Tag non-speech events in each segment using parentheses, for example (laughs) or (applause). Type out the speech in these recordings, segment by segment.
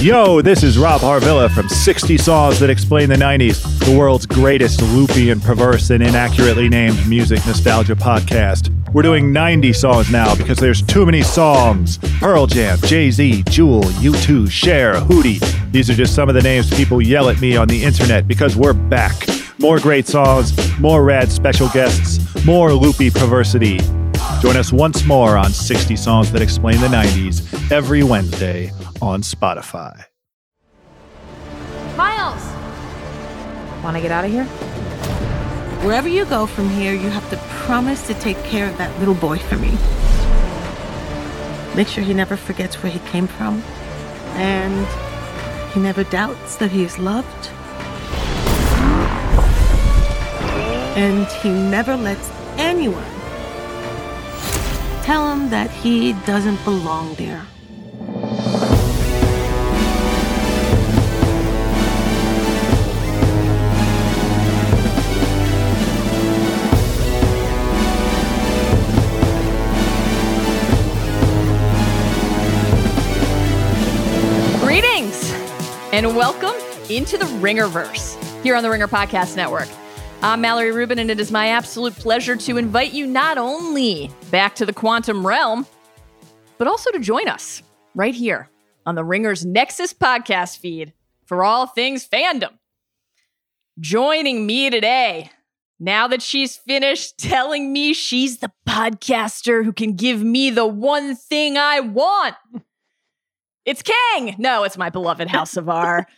Yo, this is Rob Harvilla from 60 Songs That Explain the 90s, the world's greatest loopy and perverse and inaccurately named music nostalgia podcast. We're doing 90 songs now because there's too many songs. Pearl Jam, Jay Z, Jewel, U2, Cher, Hootie. These are just some of the names people yell at me on the internet because we're back. More great songs, more rad special guests, more loopy perversity. Join us once more on 60 Songs That Explain the 90s every Wednesday on Spotify. Miles! Want to get out of here? Wherever you go from here, you have to promise to take care of that little boy for me. Make sure he never forgets where he came from. And he never doubts that he is loved. And he never lets anyone tell him that he doesn't belong there. Greetings and welcome into the Ringerverse here on the Ringer Podcast Network. I'm Mallory Rubin, and it is my absolute pleasure to invite you not only back to the quantum realm, but also to join us right here on the Ringer's Nexus podcast feed for all things fandom. Joining me today, now that she's finished telling me she's the podcaster who can give me the one thing I want. It's Kang. No, it's my beloved House of R.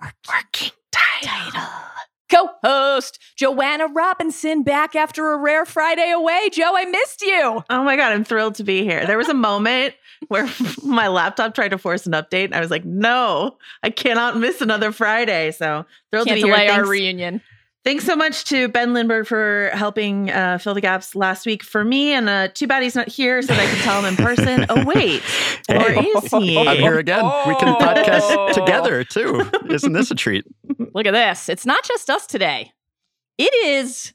(laughs) Working title. Co-host Joanna Robinson back after a rare Friday away. Joe, I missed you. Oh my God, I'm thrilled to be here. There was a moment (laughs) where (laughs) my laptop tried to force an update. And I was like, no, I cannot miss another Friday. So thrilled Can't to be delay here. our Thanks, reunion. Thanks so much to Ben Lindbergh for helping uh, fill the gaps last week for me. And uh, too bad he's not here so that I can tell him in person. Oh, wait. (laughs) Or Hey, is he? I'm here again. We can Oh. podcast together too. Isn't this a treat? Look at this. It's not just us today. It is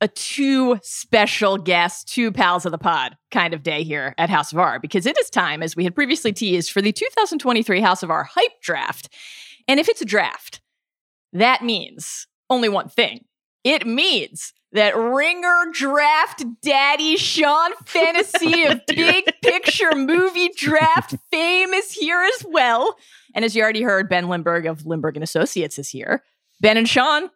a two special guests, two pals of the pod kind of day here at House of R because it is time, as we had previously teased, for the 2023 House of R hype draft. And if it's a draft, that means only one thing. It means that ringer draft daddy Sean (laughs) Fennessey of big picture movie draft fame is here as well. And as you already heard, Ben Lindbergh of Lindbergh and Associates is here. Ben and Sean,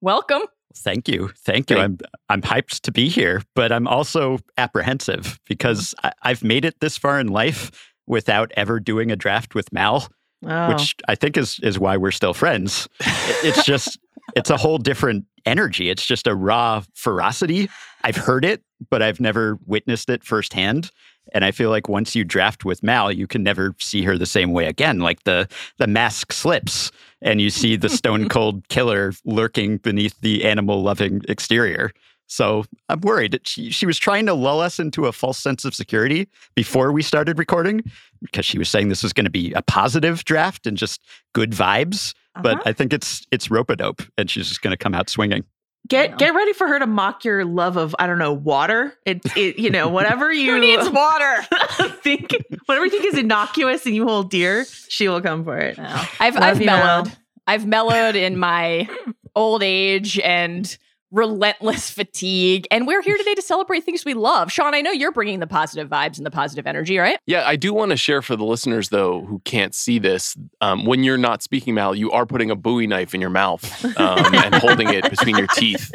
welcome. Thank you. Thank you. I'm I'm hyped to be here, but I'm also apprehensive because mm-hmm. I, I've made it this far in life without ever doing a draft with Mal, Oh. which I think is is why we're still friends. It's just (laughs) it's a whole different energy. It's just a raw ferocity. I've heard it, but I've never witnessed it firsthand. And I feel like once you draft with Mal, you can never see her the same way again. Like the the mask slips and you see the stone (laughs) cold killer lurking beneath the animal loving exterior. So I'm worried. She, she was trying to lull us into a false sense of security before we started recording because she was saying this was going to be a positive draft and just good vibes. Uh-huh. But I think it's it's rope a dope and she's just going to come out swinging. Get Yeah. get ready for her to mock your love of I don't know water. It it you know whatever (laughs) you Who needs water? (laughs) think whatever you think is innocuous and you hold dear, she will come for it. I've Love I've mellowed. Mal. I've mellowed in my old age and relentless (laughs) fatigue. And we're here today to celebrate things we love. Sean, I know you're bringing the positive vibes and the positive energy, right? Yeah, I do want to share for the listeners though who can't see this. Um, when you're not speaking, Mal, you are putting a Bowie knife in your mouth um, (laughs) and holding it between your teeth.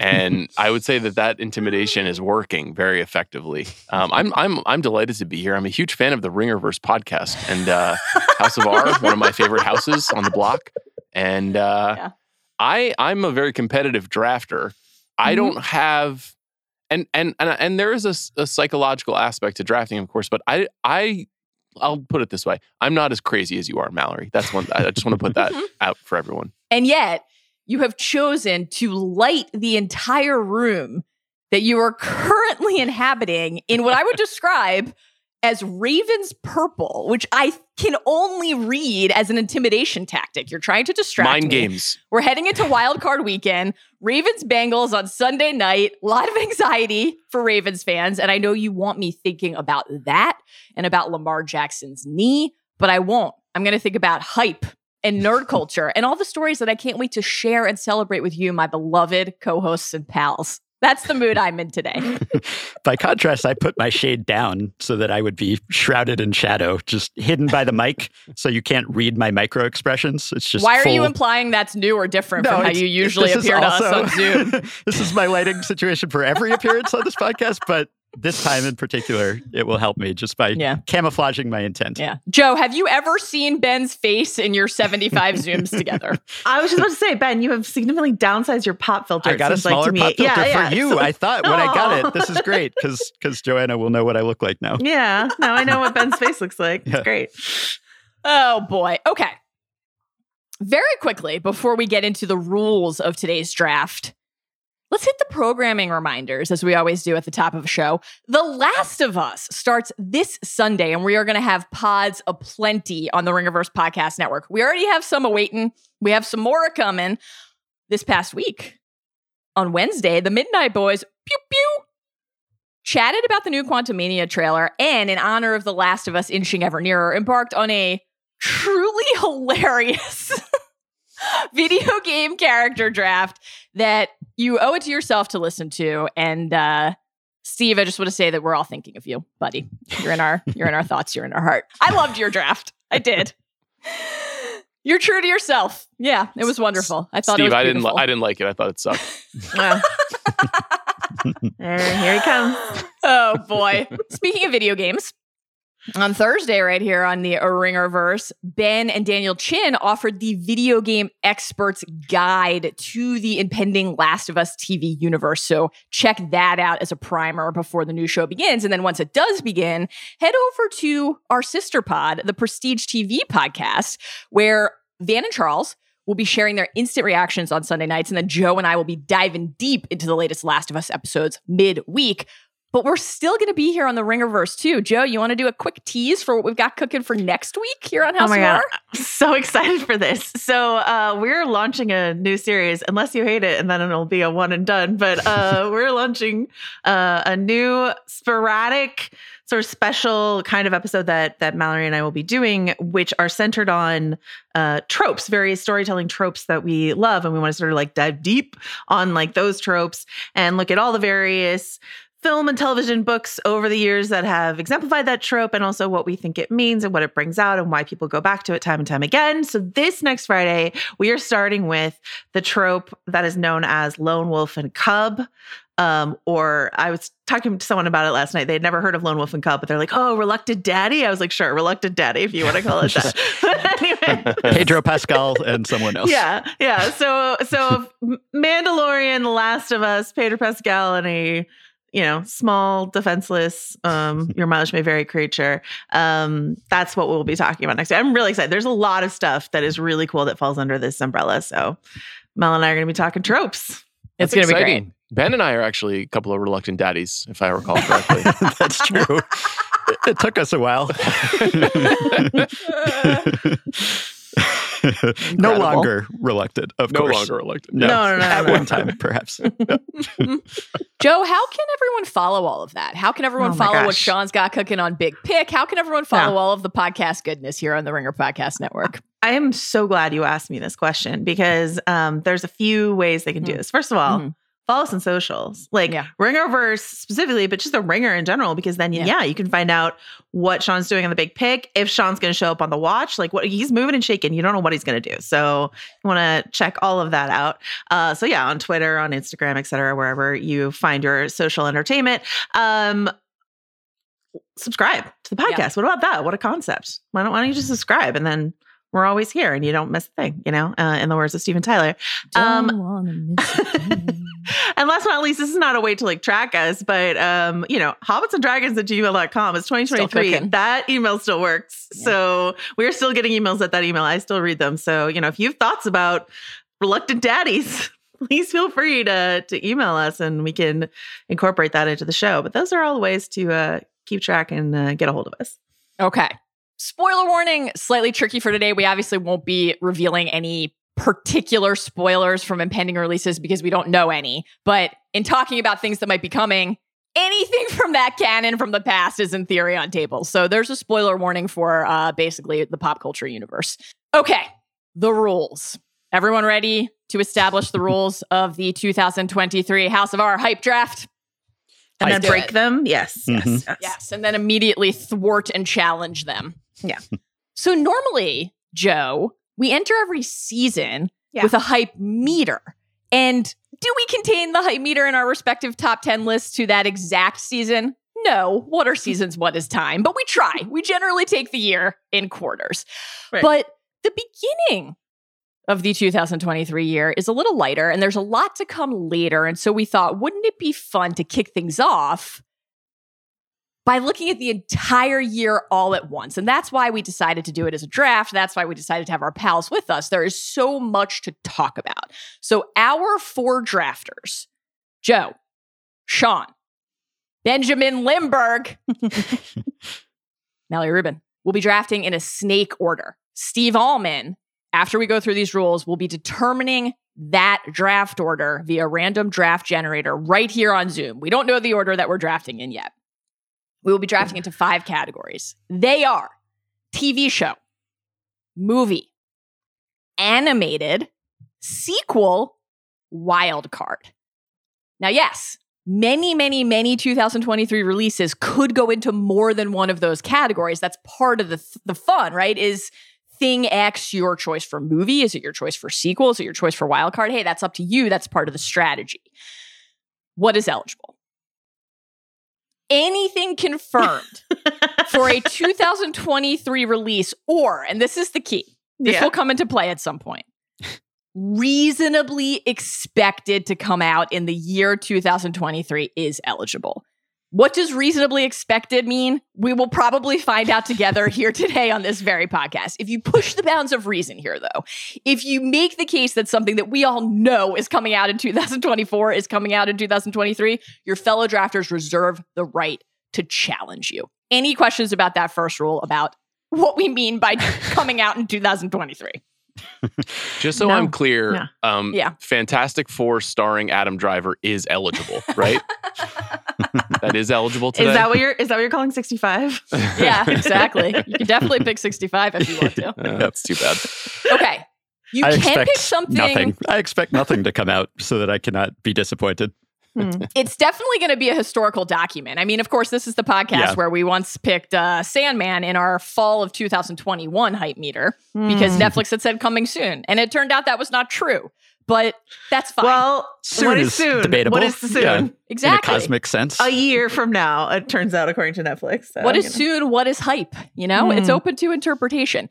And I would say that that intimidation is working very effectively. Um, I'm I'm I'm delighted to be here. I'm a huge fan of the Ringerverse podcast and uh, House of R, one of my favorite houses on the block. And uh, Yeah. I I'm a very competitive drafter. I Mhm. don't have and and and and there is a psychological aspect to drafting, of course. But I I I'll put it this way: I'm not as crazy as you are, Mallory. That's one. I just want to put that (laughs) out for everyone. And yet, you have chosen to light the entire room that you are currently inhabiting in what I would (laughs) describe as Raven's Purple, which I can only read as an intimidation tactic. You're trying to distract Mind me. games. We're heading into Wild Card Weekend. Ravens Bengals on Sunday night. A lot of anxiety for Ravens fans, and I know you want me thinking about that and about Lamar Jackson's knee, but I won't. I'm going to think about hype and nerd (laughs) culture and all the stories that I can't wait to share and celebrate with you, my beloved co hosts and pals. That's the mood I'm in today. (laughs) By contrast, I put my shade down so that I would be shrouded in shadow, just hidden by the mic, so you can't read my micro expressions. It's just Why are you implying that's new or different from how you usually appear to us on Zoom? (laughs) this is my lighting situation for every appearance on this podcast, but this time in particular, it will help me just by Yeah. camouflaging my intent. Yeah. Joe, have you ever seen Ben's face in your 75 Zooms together? (laughs) I was just about to say, Ben, you have significantly downsized your pop filter. I got a seems like smaller pop filter yeah, for yeah. you. So- I thought when I got it, (laughs) this is great because because Joanna will know what I look like now. (laughs) yeah, now I know what Ben's face looks like. It's Yeah. great. Oh boy. Okay. Very quickly, before we get into the rules of today's draft, let's hit the programming reminders as we always do at the top of a show. The Last of Us starts this Sunday, and we are going to have pods aplenty on the Ringerverse Podcast Network. We already have some awaiting, we have some more coming this past week. On Wednesday, the Midnight Boys, pew pew, chatted about the new Quantumania trailer and, in honor of The Last of Us inching ever nearer, embarked on a truly (laughs) hilarious (laughs) video game character draft that you owe it to yourself to listen to. And uh, Steve, I just want to say that we're all thinking of you, buddy. You're in our you're in our thoughts. You're in our heart. I loved your draft. I did. You're true to yourself. Yeah, it was wonderful. I thought it Steve, was I didn't. Li- I didn't like it. I thought it sucked. (laughs) Wow. (laughs) there, here he comes. oh boy. Speaking of video games, on Thursday, right here on the Ringerverse, Ben and Daniel Chin offered the video game experts guide to the impending Last of Us TV universe. So check that out as a primer before the new show begins. And then once it does begin, head over to our sister pod, the Prestige TV podcast, where Van and Charles will be sharing their instant reactions on Sunday nights. And then Joe and I will be diving deep into the latest Last of Us episodes midweek. But we're still going to be here on the Ringerverse too. Joe, you want to do a quick tease for what we've got cooking for next week here on House oh my of god, (laughs) so excited for this. So uh, we're launching a new series, unless you hate it, and then it'll be a one and done. But uh, (laughs) we're launching uh, a new sporadic sort of special kind of episode that that Mallory and I will be doing, which are centered on uh, tropes, various storytelling tropes that we love, and we want to sort of like dive deep on like those tropes and look at all the various film and television books over the years that have exemplified that trope and also what we think it means and what it brings out and why people go back to it time and time again. So, this next Friday, we are starting with the trope that is known as lone wolf and cub. Um, or I was talking to someone about it last night. They had never heard of Lone Wolf and Cub, but they're like, "Oh, reluctant daddy." I was like, "Sure, reluctant daddy, if you want to call it that." (laughs) (laughs) anyway, Pedro Pascal and someone else. yeah, yeah. So, so (laughs) Mandalorian, The Last of Us, Pedro Pascal, and a you know small, defenseless, um, (laughs) your mileage may vary creature. Um, that's what we'll be talking about next. I'm really excited. There's a lot of stuff that is really cool that falls under this umbrella. So, Mel and I are going to be talking tropes. It's going to be great. exciting. Ben and I are actually a couple of reluctant daddies, if I recall correctly. (laughs) That's true. It, (laughs) it took us a while. (laughs) no longer reluctant, of no course. longer reluctant. No, No, no, no, at no. one time, perhaps. (laughs) (laughs) Joe, how can everyone follow all of that? How can everyone Oh my follow what. Sean's got cooking on Big Pick? How can everyone follow Yeah. all of the podcast goodness here on the Ringer Podcast Network? I am so glad you asked me this question because um, there's a few ways they can do Mm. this. First of all, Mhm. Follow us on socials, like Yeah. Ringerverse specifically, but just the Ringer in general, because then Yeah. yeah. you can find out what Sean's doing on the big pick. If Sean's going to show up on the watch, like what he's moving and shaking, you don't know what he's going to do. So you want to check all of that out. Uh, so yeah, on Twitter, on Instagram, et cetera, wherever you find your social entertainment. Um, subscribe to the Yeah. podcast. What about that? What a concept. Why don't, why don't you just subscribe and then we're always here and you don't miss a thing, you know, uh, in the words of Steven Tyler. Um, Don't wanna thing. (laughs) (laughs) and last but not least, this is not a way to like track us, but um, you know, hobbits and dragons at gmail.com. It's 2023. That email still works. Yeah. So we're still getting emails at that email. I still read them. So, you know, if you have thoughts about reluctant daddies, (laughs) please feel free to to email us and we can incorporate that into the show. But those are all the ways to uh, keep track and uh, get a hold of us. Okay. Spoiler warning, slightly tricky for today. We obviously won't be revealing any particular spoilers from impending releases because we don't know any. But in talking about things that might be coming, anything (laughs) from that canon from the past is in theory on tables. So there's a spoiler warning for uh, basically the pop culture universe. Okay, the rules. Everyone ready to establish the rules (laughs) of the 2023 House of R hype draft? and Let's then break it. them. Yes, yes, Mhm. yes. Yes, and then immediately thwart and challenge them. Yeah. So normally, Joe, we enter every season Yeah. with a hype meter. And do we contain the hype meter in our respective top 10 lists to that exact season? No. What are (laughs) seasons? What is time? But we try. We generally take the year in quarters. Right. But the beginning of the 2023 year is a little lighter and there's a lot to come later. And so we thought, wouldn't it be fun to kick things off by looking at the entire year all at once? And that's why we decided to do it as a draft. That's why we decided to have our pals with us. There is so much to talk about. So, our four drafters Joe, Sean, Benjamin Lindbergh, (laughs) Mallory Rubin will be drafting in a snake order. Steve Ahlman, after we go through these rules, will be determining that draft order via random draft generator right here on Zoom. We don't know the order that we're drafting in yet. We will be drafting into five categories. They are TV show, movie, animated, sequel, wild card. Now, yes, many, many, many 2023 releases could go into more than one of those categories. That's part of the the fun, right? Is thing X your choice for movie? Is it your choice for sequel? Is it your choice for wild card? Hey, that's up to you. That's part of the strategy. What is eligible? Anything confirmed for a (laughs) 2023 release, or, and this is the key, this Yeah. will come into play at some point. Reasonably expected to come out in the year 2023 is eligible. What does reasonably expected mean? We will probably find out together (laughs) here today on this very podcast. If you push the bounds of reason here, though, if you make the case that something that we all know is coming out in (laughs) 2024 is coming out in 2023, your fellow drafters reserve the right to challenge you. Any questions about that first rule about what we mean by (laughs) coming out in 2023? Just so No. I'm clear, No. um, Yeah. Fantastic Four starring Adam Driver is eligible, right? That is eligible today. Is that what you're? Is that what you're calling sixty five? (laughs) yeah, exactly. You can definitely pick 65 if you want to. (laughs) Uh, that's too bad. Okay. You I can expect pick something. nothing. I expect nothing to come out so that I cannot be disappointed. It's definitely going to be a historical document. I mean, of course, this is the podcast Yeah. where we once picked uh, Sandman in our fall of 2021 hype meter because Hmm. Netflix had said coming soon. And it turned out that was not true, but that's fine. Well, Soon what is is soon? debatable. What is soon? Yeah. In exactly. a cosmic sense. A year from now, it turns out, according to Netflix. So, what is you know. soon? What is hype? You know, it's Hmm. open to interpretation.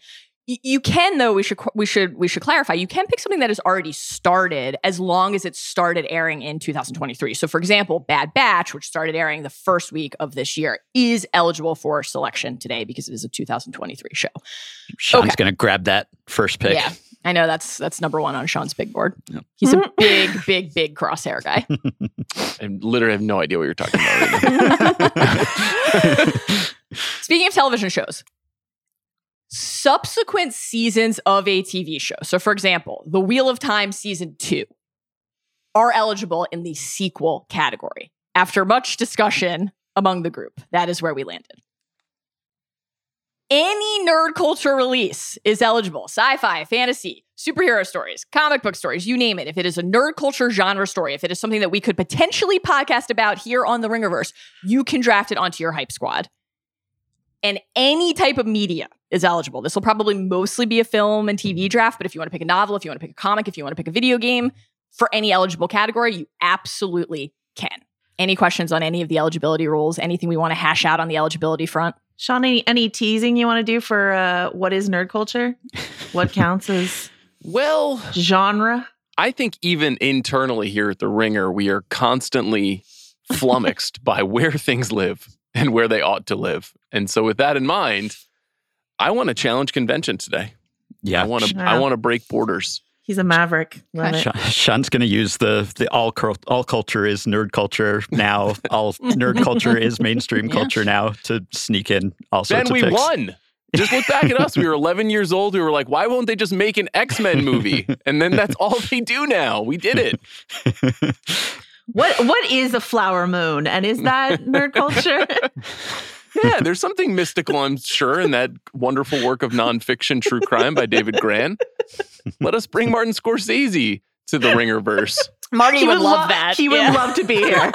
Y- You can, though. We should we should we should clarify. You can pick something that has already started, as long as it started airing in 2023. So, for example, Bad Batch, which started airing the first week of this year, is eligible for selection today because it is a 2023 show. Sean's okay. going to grab that first pick. Yeah, I know that's that's number one on Sean's big board. He's a (laughs) big, big, big crosshair guy. (laughs) I literally have no idea what you're talking about. Right now. (laughs) Speaking of television shows, subsequent seasons of a TV show, so for example, The Wheel of Time season two, are eligible in the sequel category. After much discussion among the group, that is where we landed. Any nerd culture release is eligible sci fi, fantasy, superhero stories, comic book stories, you name it. If it is a nerd culture genre story, if it is something that we could potentially podcast about here on the Ringerverse, you can draft it onto your hype squad and any type of media is eligible. This will probably mostly be a film and TV draft, but if you want to pick a novel, if you want to pick a comic, if you want to pick a video game for any eligible category, you absolutely can. Any questions on any of the eligibility rules? Anything we want to hash out on the eligibility front? Sean, any, any teasing you want to do for uh, what is nerd culture? What (laughs) counts as well, genre? I think even internally here at the Ringer, we are constantly flummoxed by where (laughs) things live and where they ought to live. And so, with that in mind, I want to challenge convention today. Yeah. I want to. Yeah. I want to break borders. He's a maverick. Love it. Sean- Sean's going to use the the all all culture is nerd culture now. all nerd culture is mainstream (laughs) Yeah. culture now to sneak in all sorts Then we picks. won. Just look back at us. We were (laughs) 11 years old. We were like, why won't they just make an X Men movie? And then that's all they do now. We did it. (laughs) What what is a flower moon, and is that nerd culture? Yeah, there's something mystical, I'm sure, in that wonderful work of nonfiction true crime by David Grann. Let us bring Martin Scorsese to the Ringerverse. (laughs) Marty would, love lo- that. He would Yeah. love to be here.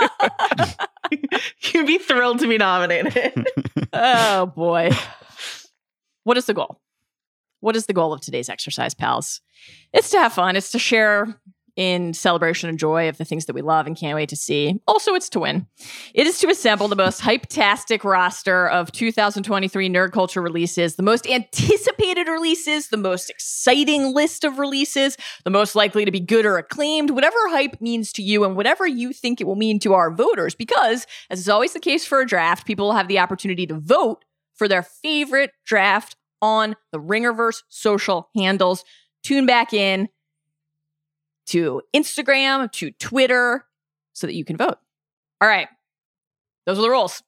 (laughs) He'd be thrilled to be nominated. (laughs) oh boy. What is the goal? What is the goal of today's exercise, pals? It's to have fun. It's to share in celebration and joy of the things that we love and can't wait to see. Also, it's to win. It is to assemble the most hype-tastic roster of 2023 nerd culture releases, the most anticipated releases, the most exciting list of releases, the most likely to be good or acclaimed, whatever hype means to you and whatever you think it will mean to our voters. Because, as is always the case for a draft, people will have the opportunity to vote for their favorite draft on the Ringerverse social handles. Tune back in to Instagram, to Twitter, so that you can vote. All right. Those are the rules.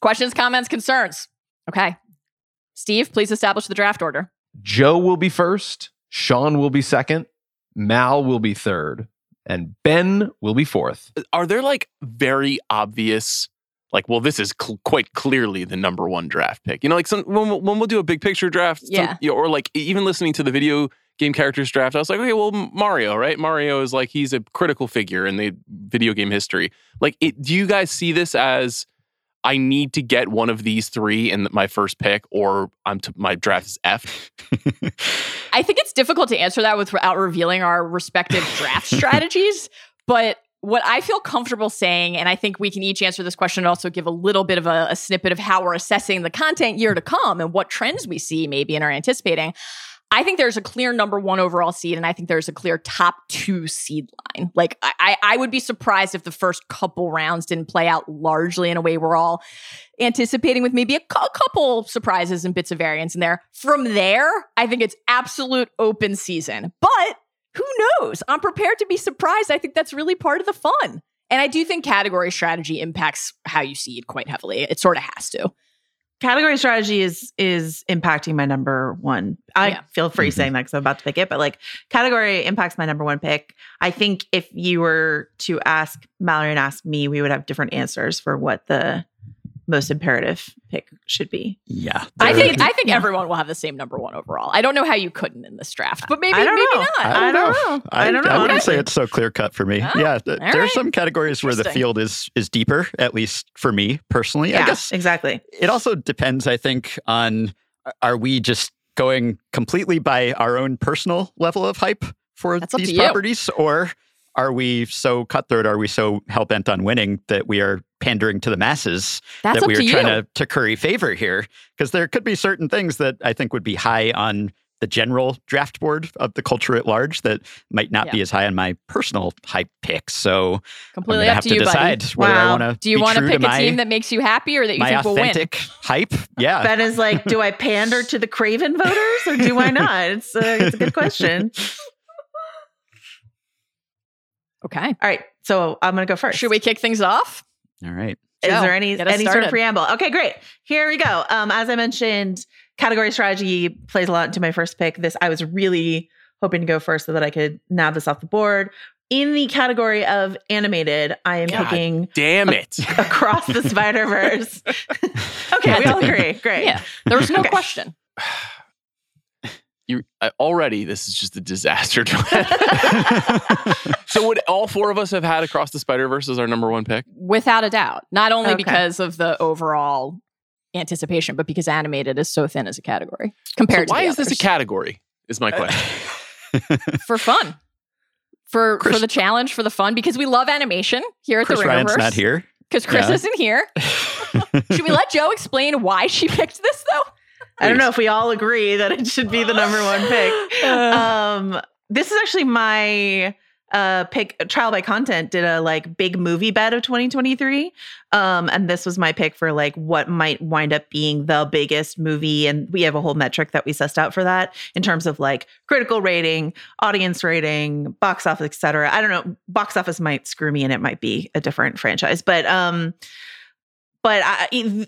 Questions, comments, concerns. Okay. Steve, please establish the draft order. Joe will be first, Sean will be second, Mal will be third, and Ben will be fourth. Are there like very obvious, like, well, this is cl- quite clearly the number one draft pick? You know, like some when, we'll- when we'll do a big picture draft, some- Yeah. you know, or like even listening to the video game characters draft, I was like, okay, well, Mario, right? Mario is like he's a critical figure in the video game history. Like, it, do you guys see this as I need to get one of these three in my first pick, or I'm t- my draft is F? (laughs) I think it's difficult to answer that without revealing our respective draft (laughs) strategies. But what I feel comfortable saying, and I think we can each answer this question and also give a little bit of a, a snippet of how we're assessing the content year to come and what trends we see maybe and are anticipating. I think there's a clear number one overall seed, and I think there's a clear top two seed line. Like I, I would be surprised if the first couple rounds didn't play out largely in a way we're all anticipating, with maybe a, a couple surprises and bits of variance in there. From there, I think it's absolute open season. But who knows? I'm prepared to be surprised. I think that's really part of the fun. And I do think category strategy impacts how you seed quite heavily. It sort of has to. Category strategy is is impacting my number one. I Yeah. feel free Mhm. saying that because I'm about to pick it, but like category impacts my number one pick. I think if you were to ask Mallory and ask me, we would have different answers for what the most imperative pick should be. Yeah. I think I think Yeah. everyone will have the same number one overall. I don't know how you couldn't in this draft, but maybe I don't maybe know. not. I I don't don't know. know. I don't know. I wouldn't say it's so clear cut for me. Oh, yeah, th- all there's right. some categories where the field is is deeper, at least for me personally. I Yeah, guess exactly. it also depends. I think on are we just going completely by our own personal level of hype for That's these to you. properties, or are we so cutthroat? Are we so hell bent on winning that we are pandering to the masses? That's that up we are to trying to, to curry favor here because there could be certain things that I think would be high on the general draft board of the culture at large that might not Yeah. be as high on my personal hype picks. So Completely I'm up have to to you, decide buddy. whether I Wow. want to. Do you want to pick a my, team that makes you happy or that you my think will win? authentic hype? (laughs) Yeah, Ben is like, do I pander to the Craven voters or do I (laughs) not? It's a, it's a good question. Okay. All right, so I'm gonna go first. Should we kick things off? all right. Is Joe, there any get us any sort of preamble? Okay, great. Here we go. Um, as I mentioned, category strategy plays a lot into my first pick. This I was really hoping to go first so that I could nab this off the board. In the category of animated, I am God picking Damn it. (laughs) Across the Spider Verse. (laughs) (laughs) okay, we all agree. Great. Yeah. There was no Okay. question. (sighs) (sighs) (sighs) You already this is just a disaster. (laughs) (laughs) so would all four of us have had Across the Spider Verse as our number one pick? Without a doubt. Not only Okay. because of the overall anticipation, but because animated is so thin as a category compared So why to Why is this a category? Is my question. (laughs) for fun. For for the challenge, for the fun, because we love animation here at Chris the Ryan's Ringerverse. not here. Because Chris Yeah. isn't here. Should we let Joe explain why she picked this though? I don't know if we all agree that it should be the number one pick. um this is actually my uh pick trial by content did a like big movie bet of 2023 um and this was my pick for like what might wind up being the biggest movie. And we have a whole metric that we sussed out for that in terms of like critical rating audience rating box office etc i don't know box office might screw me and it might be a different franchise. But um but I,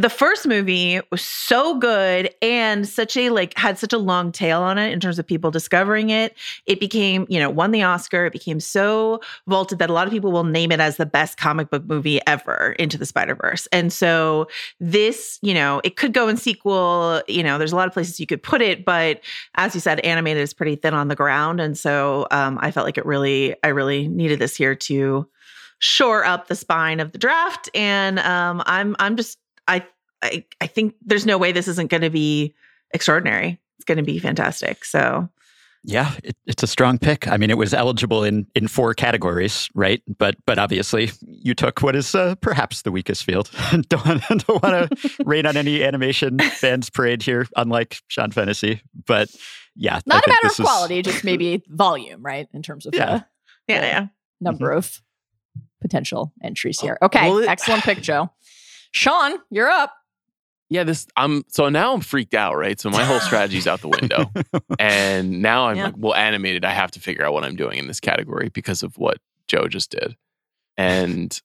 the first movie was so good and such a like had such a long tail on it in terms of people discovering it. It became, you know, won the Oscar. It became so vaulted that a lot of people will name it as the best comic book movie ever into the Spider-Verse. And so this, you know, it could go in sequel, you know, there's a lot of places you could put it, but as you said, animated is pretty thin on the ground. And so um, I felt like it really, I really needed this here to shore up the spine of the draft. And um, I'm I'm just I, I I think there's no way this isn't going to be extraordinary. It's going to be fantastic. So Yeah, it, it's a strong pick. I mean, it was eligible in in four categories, right? But but obviously, you took what is uh, perhaps the weakest field. (laughs) don't don't want to (laughs) rain on any animation fans parade here, unlike Sean Fennessey. But yeah, I Not a think matter of this is- quality, just maybe volume, right? In terms of Yeah. the yeah, yeah. number of potential entries here. Okay, Well, it- excellent pick, Joe. Sean, you're up. Yeah, this I'm so now I'm freaked out, right? So my whole strategy's out the window. (laughs) and now I'm Yeah. like, well, animated, I have to figure out what I'm doing in this category because of what Joe just did. And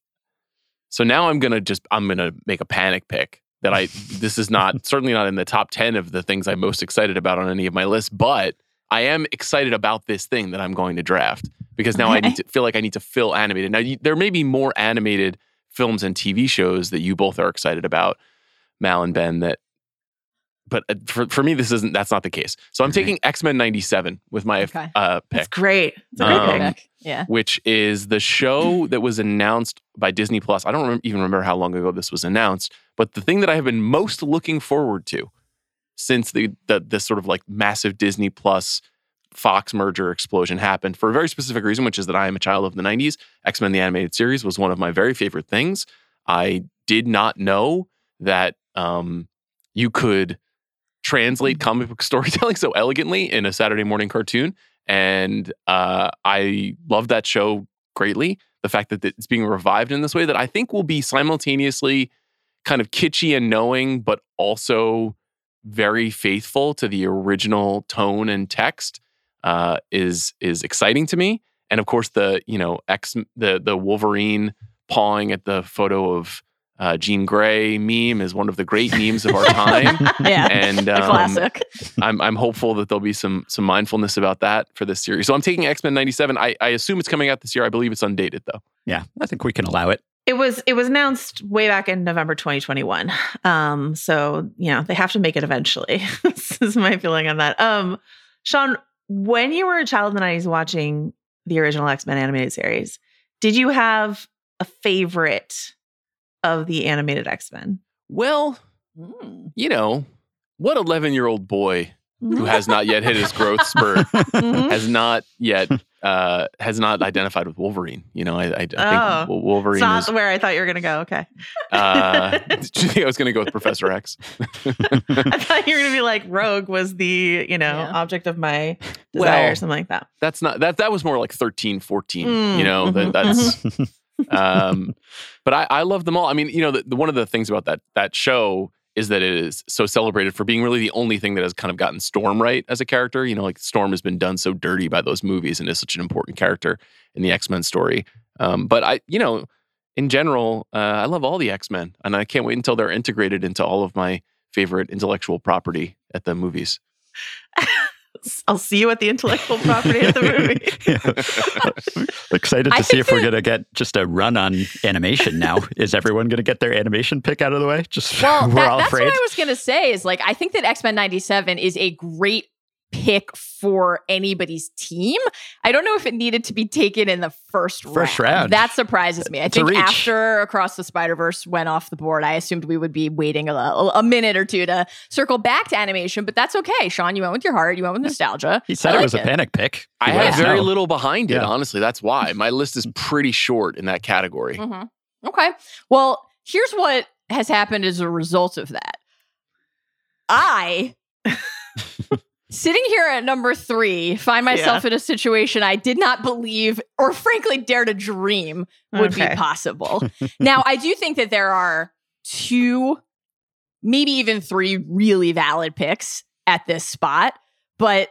so now I'm gonna just I'm gonna make a panic pick that I this is not (laughs) certainly not in the top 10 of the things I'm most excited about on any of my lists, but I am excited about this thing that I'm going to draft because now I need to feel like I need to fill animated. Now you, there may be more animated films and TV shows that you both are excited about, Mal and Ben. That, but uh, for for me, this isn't. That's not the case. So I'm Right. taking X Men '97 with my Okay. uh, That's pick, great. It's a great Um, pick. Pick. Yeah. which is the show (clears throat) that was announced by Disney Plus. I don't remem- even remember how long ago this was announced, but the thing that I have been most looking forward to since the the this sort of like massive Disney Plus Fox merger explosion happened for a very specific reason, which is that I am a child of the 90s. X Men the Animated Series was one of my very favorite things. I did not know that um, you could translate comic book (laughs) storytelling so elegantly in a Saturday morning cartoon. And uh, I love that show greatly. The fact that it's being revived in this way that I think will be simultaneously kind of kitschy and knowing, but also very faithful to the original tone and text uh, is is exciting to me. And of course, the you know X the the Wolverine pawing at the photo of uh, Jean Grey meme is one of the great memes of our time. (laughs) Yeah. and The um, classic. (laughs) I'm I'm hopeful that there'll be some some mindfulness about that for this series. So I'm taking X Men '97. I, I assume it's coming out this year. I believe it's undated though. yeah, I think we can allow it. It was it was announced way back in November 2021. Um, so you know they have to make it eventually. (laughs) this is my feeling on that. Um, Sean, when you were a child in the 90s watching the original X Men animated series, did you have a favorite of the animated X Men? Well, Mm. you know, what 11 year old boy who has not yet hit his growth spurt (laughs) Mhm. has not yet uh has not identified with Wolverine. You know, I, I, I think Oh. Wo- Wolverine It's not is. where I thought you were gonna go. Okay, Uh, do you think I was going to go with Professor X? (laughs) I thought you were gonna be like Rogue was the you know Yeah. object of my desire Well, or something like that. That's not that. That was more like 13, 14, Mm, You know, that, that's. um, but I, I love them all. I mean, you know, the, the, one of the things about that that show is that it is so celebrated for being really the only thing that has kind of gotten Storm right as a character. You know, like Storm has been done so dirty by those movies and is such an important character in the X Men story. Um, but I, you know, in general, uh, I love all the X Men, and I can't wait until they're integrated into all of my favorite intellectual property at the movies. (laughs) I'll see you at the intellectual property at the movie. (laughs) (laughs) Excited to I see if we're going to get just a run on animation now. (laughs) Is everyone going to get their animation pick out of the way? Just Well, we're that- all that's afraid. what I was going to say is like, I think that X Men 97 is a great pick for anybody's team. I don't know if it needed to be taken in the first, First round. round. That surprises me. I It's think reach. after Across the Spider Verse went off the board, I assumed we would be waiting a, a minute or two to circle back to animation, but that's okay. Sean, you went with your heart, you went with nostalgia. he said I it like was a panic pick. I He let have us very little behind it, Yeah. honestly. That's why my list is pretty short in that category. Mhm. Okay. Well, here's what has happened as a result of that. I, (laughs) (laughs) sitting here at number three, find myself in a situation I did not believe or frankly dare to dream would Okay. be possible. (laughs) now, I do think that there are two, maybe even three really valid picks at this spot. But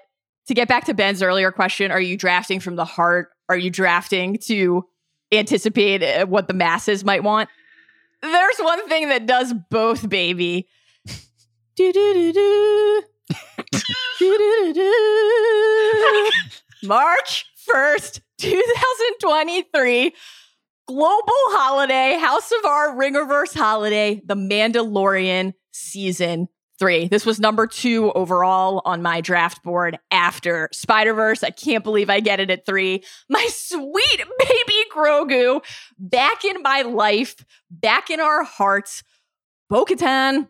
to get back to Ben's earlier question, are you drafting from the heart? Are you drafting to anticipate uh, what the masses might want? there's one thing that does both, baby. (laughs) Do, do, do, do. (laughs) (laughs) March 1st, 2023. Global holiday, House of R Ringerverse holiday, The Mandalorian season three. This was number two overall on my draft board after Spider Verse. I can't believe I get it at three. My sweet baby Grogu back in my life, back in our hearts. Bo Katan,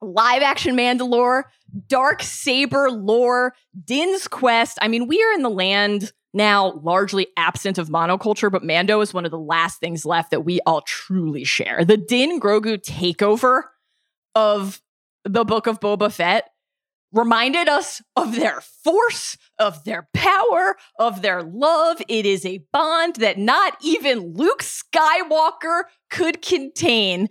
live action Mandalore, Dark Saber lore, Din's Quest. I mean, we are in the land now largely absent of monoculture, but Mando is one of the last things left that we all truly share. The Din Grogu takeover of the book of Boba Fett reminded us of their force, of their power, of their love. It is a bond that not even Luke Skywalker could contain.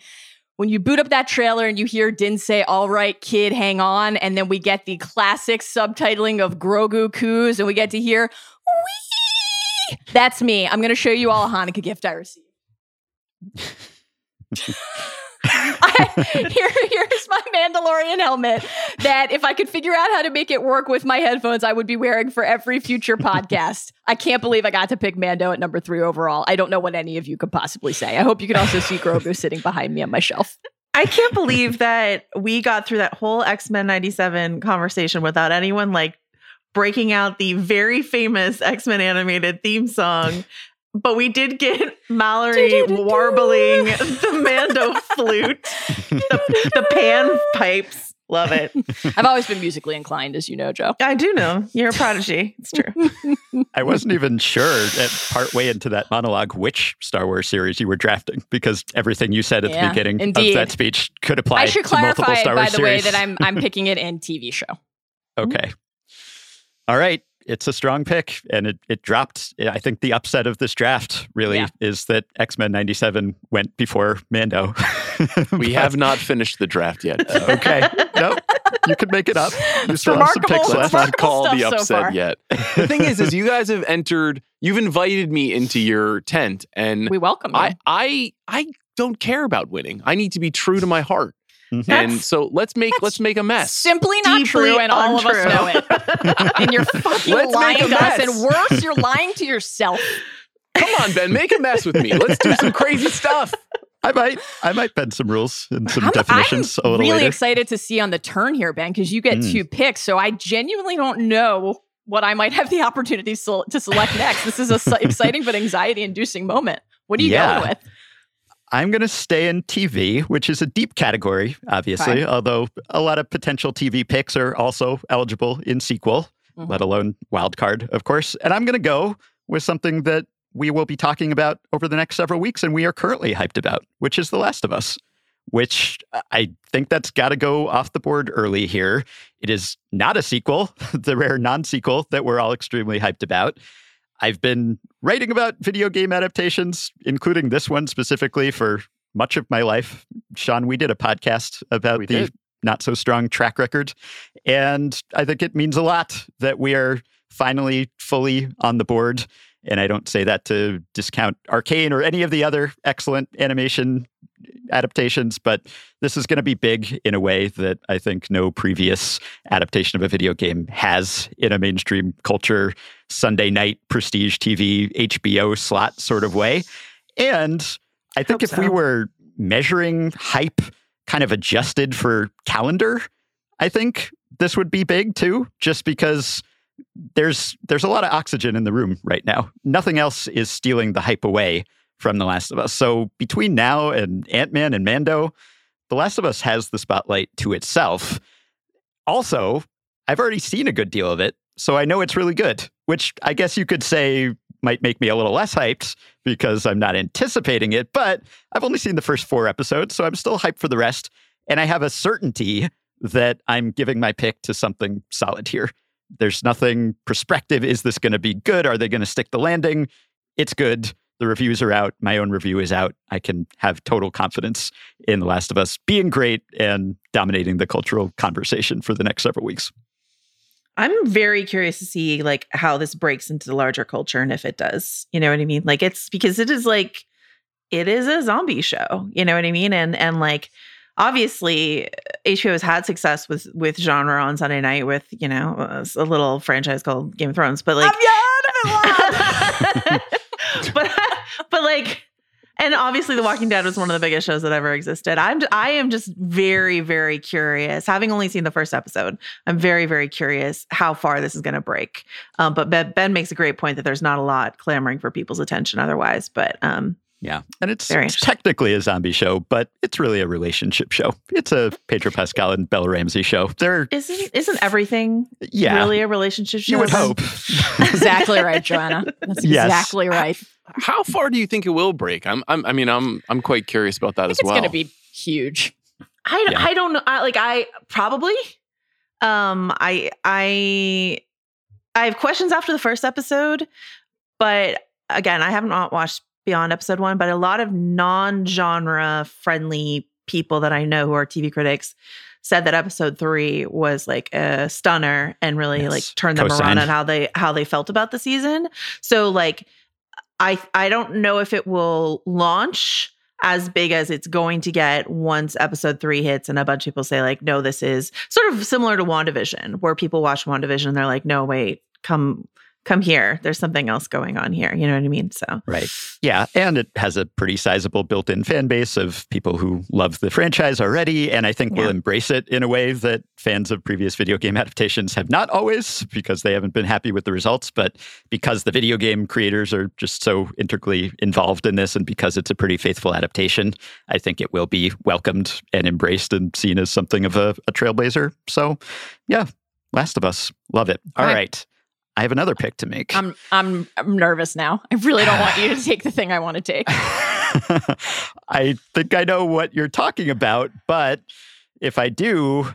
When you boot up that trailer and you hear Din say, All right, kid, hang on. And then we get the classic subtitling of Grogu Coos and we get to hear, Wee! That's me. I'm going to show you all a Hanukkah gift I received. (laughs) I, (laughs) here, here's my Mandalorian helmet that if I could figure out how to make it work with my headphones, I would be wearing for every future podcast. I can't believe I got to pick Mando at number three overall. I don't know what any of you could possibly say. I hope you can also see Grogu sitting behind me on my shelf. I can't believe that we got through that whole X Men 97 conversation without anyone like breaking out the very famous X Men animated theme song. But we did get Mallory warbling the Mando flute, the, the pan pipes. Love it. (laughs) I've always been musically inclined, as you know, Joe. I do know. You're a prodigy. It's true. (laughs) I wasn't even sure at part way into that monologue which Star Wars series you were drafting because everything you said at Yeah, the beginning indeed. of that speech could apply I should clarify, by Wars the way, that I'm I'm (laughs) picking it in TV show. Okay. All right. It's a strong pick. And it, it dropped. I think the upset of this draft really Yeah. is that X Men 97 went before Mando. We (laughs) have not finished the draft yet. (laughs) okay. No, you can make it up. You still have some picks left. Let's not call the upset far. yet. (laughs) The thing is, is you guys have entered. You've invited me into your tent, and We welcome you. I, I, I don't care about winning. I need to be true to my heart, Mhm. and so let's make let's make a mess. Simply not Deeply true, and all of us know it. and you're fucking Let's lying make a to us, and worse, you're lying to yourself. Come on, Ben, make a mess with me. Let's do some crazy stuff. I might, I might bend some rules and some I'm, definitions I'm a little really later. excited to see on the turn here, Ben, because you get Mm. two picks. So I genuinely don't know what I might have the opportunity to select next. This is a s- exciting but anxiety-inducing moment. What are you Yeah. going with? I'm going to stay in TV, which is a deep category, obviously, Fine. although a lot of potential TV picks are also eligible in sequel, Mhm. let alone wild card, of course. And I'm going to go with something that we will be talking about over the next several weeks and we are currently hyped about, which is The Last of Us, which I think that's got to go off the board early here. It is not a sequel, (laughs) the rare non sequel that we're all extremely hyped about. I've been writing about video game adaptations, including this one specifically, for much of my life. Sean, we did a podcast about We the did. not so strong track record. And I think it means a lot that we are finally fully on the board. And I don't say that to discount Arcane or any of the other excellent animation adaptations, but this is going to be big in a way that I think no previous adaptation of a video game has in a mainstream culture, Sunday night prestige TV, HBO slot sort of way. And I think Hope if we were measuring hype kind of adjusted for calendar, I think this would be big too, just because there's there's a lot of oxygen in the room right now. Nothing else is stealing the hype away from The Last of Us. So between now and Ant-Man and Mando, The Last of Us has the spotlight to itself. Also, I've already seen a good deal of it, so I know it's really good, which I guess you could say might make me a little less hyped because I'm not anticipating it, but I've only seen the first 4 episodes, so I'm still hyped for the rest, and I have a certainty that I'm giving my pick to something solid here. There's nothing prospective. Is this going to be good? Are they going to stick the landing? It's good. The reviews are out. My own review is out. I can have total confidence in The Last of Us being great and dominating the cultural conversation for the next several weeks. I'm very curious to see like how this breaks into the larger culture and if it does. You know what I mean? Like it's because it is like it is a zombie show. You know what I mean? And and like obviously uh, HBO has had success with with genre on Sunday night with you know uh, a little franchise called Game of Thrones, but like, (laughs) (laughs) (laughs) but but like, and obviously The Walking Dead was one of the biggest shows that ever existed. I'm I am just very very curious, having only seen the first episode. I'm very very curious how far this is going to break. Um, but ben, ben makes a great point that there's not a lot clamoring for people's attention otherwise. But um, Yeah. And it's, Very it's technically a zombie show, but it's really a relationship show. It's a Pedro Pascal and Bella Ramsey show. They're, isn't isn't everything yeah, really a relationship show? you would hope. (laughs) exactly right, Joanna. That's Yes. exactly right. How far do you think it will break? I'm, I'm I mean, I'm I'm quite curious about that I as think it's well. going to be huge. I, Yeah. I don't know. I, like I probably. Um. I I I have questions after the first episode, but again, I haven't wa- watched beyond episode one. But a lot of non-genre friendly people that I know who are TV critics said that episode three was like a stunner and really Yes. like turned them Cosign. around on how they how they felt about the season. So like I I don't know if it will launch as big as it's going to get once episode three hits and a bunch of people say like no this is sort of similar to wandavision where people watch wandavision and they're like no wait come come here there's something else going on here you know what i mean so Right. Yeah. And it has a pretty sizable built in fan base of people who love the franchise already. And I think will embrace it in a way that fans of previous video game adaptations have not always because they haven't been happy with the results. But because the video game creators are just so integrally involved in this and because it's a pretty faithful adaptation, I think it will be welcomed and embraced and seen as something of a, a trailblazer. So, yeah, Last of Us. Love it. All Okay. right. I have another pick to make. I'm I'm I'm nervous now. I really don't want you to (sighs) take the thing I want to take. (laughs) I think I know what you're talking about, but if I do,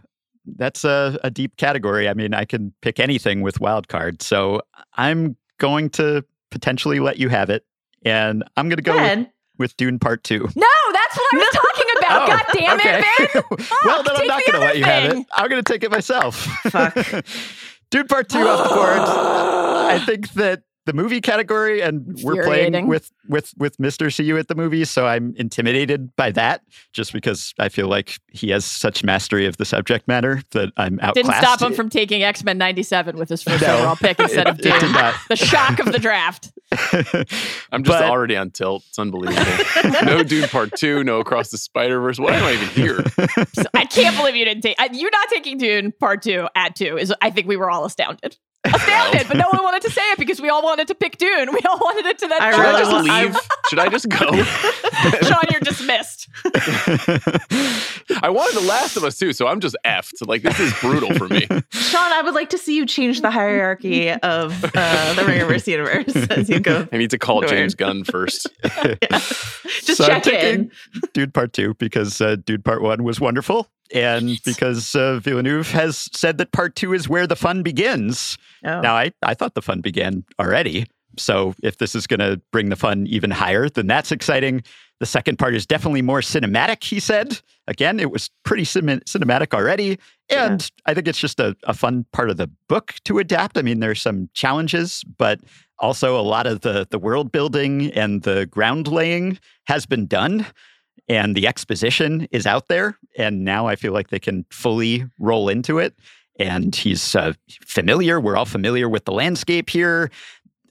that's a, a deep category. I mean, I can pick anything with wildcard. So I'm going to potentially let you have it. And I'm going to go with, Ben, with Dune Part 2. No, that's what I was talking (laughs) about. Oh, God damn it, Ben. (laughs) well, then I'm not going to other let you have it. I'm going to take it myself. Fuck. Dune Part 2 off the board. I think that the movie category and we're playing with with with Mr. CU at the movie, so I'm intimidated by that just because I feel like he has such mastery of the subject matter that I'm outclassed. Didn't stop him from taking X Men '97 with his first No. overall pick instead of It- (laughs) it did Dune. not. The shock of the draft. (laughs) I'm just But- already on tilt. It's unbelievable. (laughs) no Dune Part Two. No Across the Spider Verse. Why am I even here? So I can't believe you didn't take. I, you not taking Dune Part Two at two is. I think we were all astounded. Astounded, but no one (laughs) wanted to say it because we all wanted to pick Dune. We all wanted it to that. I Should I just leave? Should I just go? (laughs) Sean, you're dismissed. I wanted The Last of Us too, so I'm just effed. Like this is brutal for me. (laughs) sean i would like to see you change the hierarchy of uh, the ringerverse universe as you go I need to call Weird. James Gunn first. just So I'm check in Dune Part 2 because uh, Dune Part 1 was wonderful. And because uh, Villeneuve has said that Part 2 is where the fun begins. Oh. Now, I, I thought the fun began already. So if this is going to bring the fun even higher, then that's exciting. The second part is definitely more cinematic, he said. Again, it was pretty cin- cinematic already. And I think it's just a, a fun part of the book to adapt. I mean, there's some challenges, but also a lot of the, the world building and the ground laying has been done. And the exposition is out there. And now I feel like they can fully roll into it and he's uh, familiar. We're all familiar with the landscape here,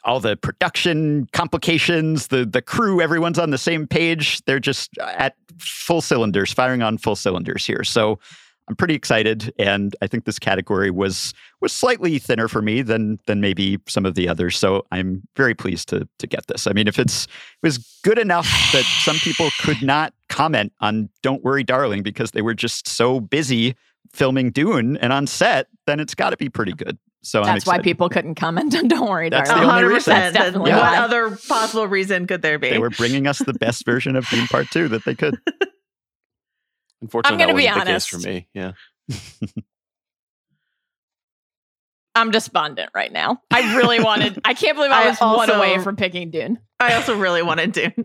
all the production complications, the the crew. Everyone's on the same page. They're just at full cylinders, firing on full cylinders here. So I'm pretty excited, and I think this category was was slightly thinner for me than than maybe some of the others. So I'm very pleased to to get this. I mean, if it's it was good enough that some people could not comment on "Don't Worry, Darling" because they were just so busy filming Dune and on set, then it's got to be pretty good. So That's why people couldn't comment on Don't Worry, That's Darling. the only 100%. reason. That's definitely what other possible reason could there be They were bringing us the best (laughs) version of Dune Part Two that they could. Unfortunately, I'm gonna be the case honest. for me. Yeah. (laughs) I'm despondent right now. I really wanted. (laughs) I can't believe I I was one away from picking Dune. I also really wanted Dune. (laughs)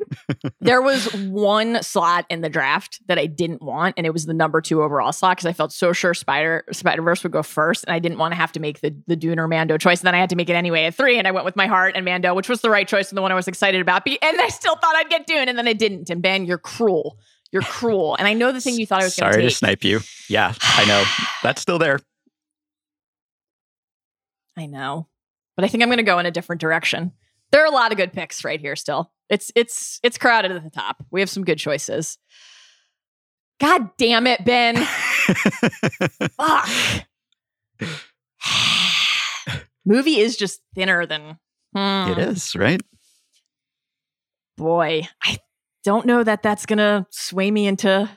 There was one slot in the draft that I didn't want, and it was the number two overall slot because I felt so sure Spider Spider Verse would go first, and I didn't want to have to make the the Dune or Mando choice. And then I had to make it anyway at three, and I went with my heart and Mando, which was the right choice and the one I was excited about. And I still thought I'd get Dune, and then I didn't. And Ben, you're cruel. You're cruel. And I know the thing you thought I was going to Sorry to to take. snipe you. Yeah, I know. That's still there. I know. But I think I'm going to go in a different direction. There are a lot of good picks right here still. It's it's it's crowded at the top. We have some good choices. God damn it, Ben. (laughs) Fuck. Movie is just thinner than hmm, It is, right? Boy, I don't know that that's going to sway me into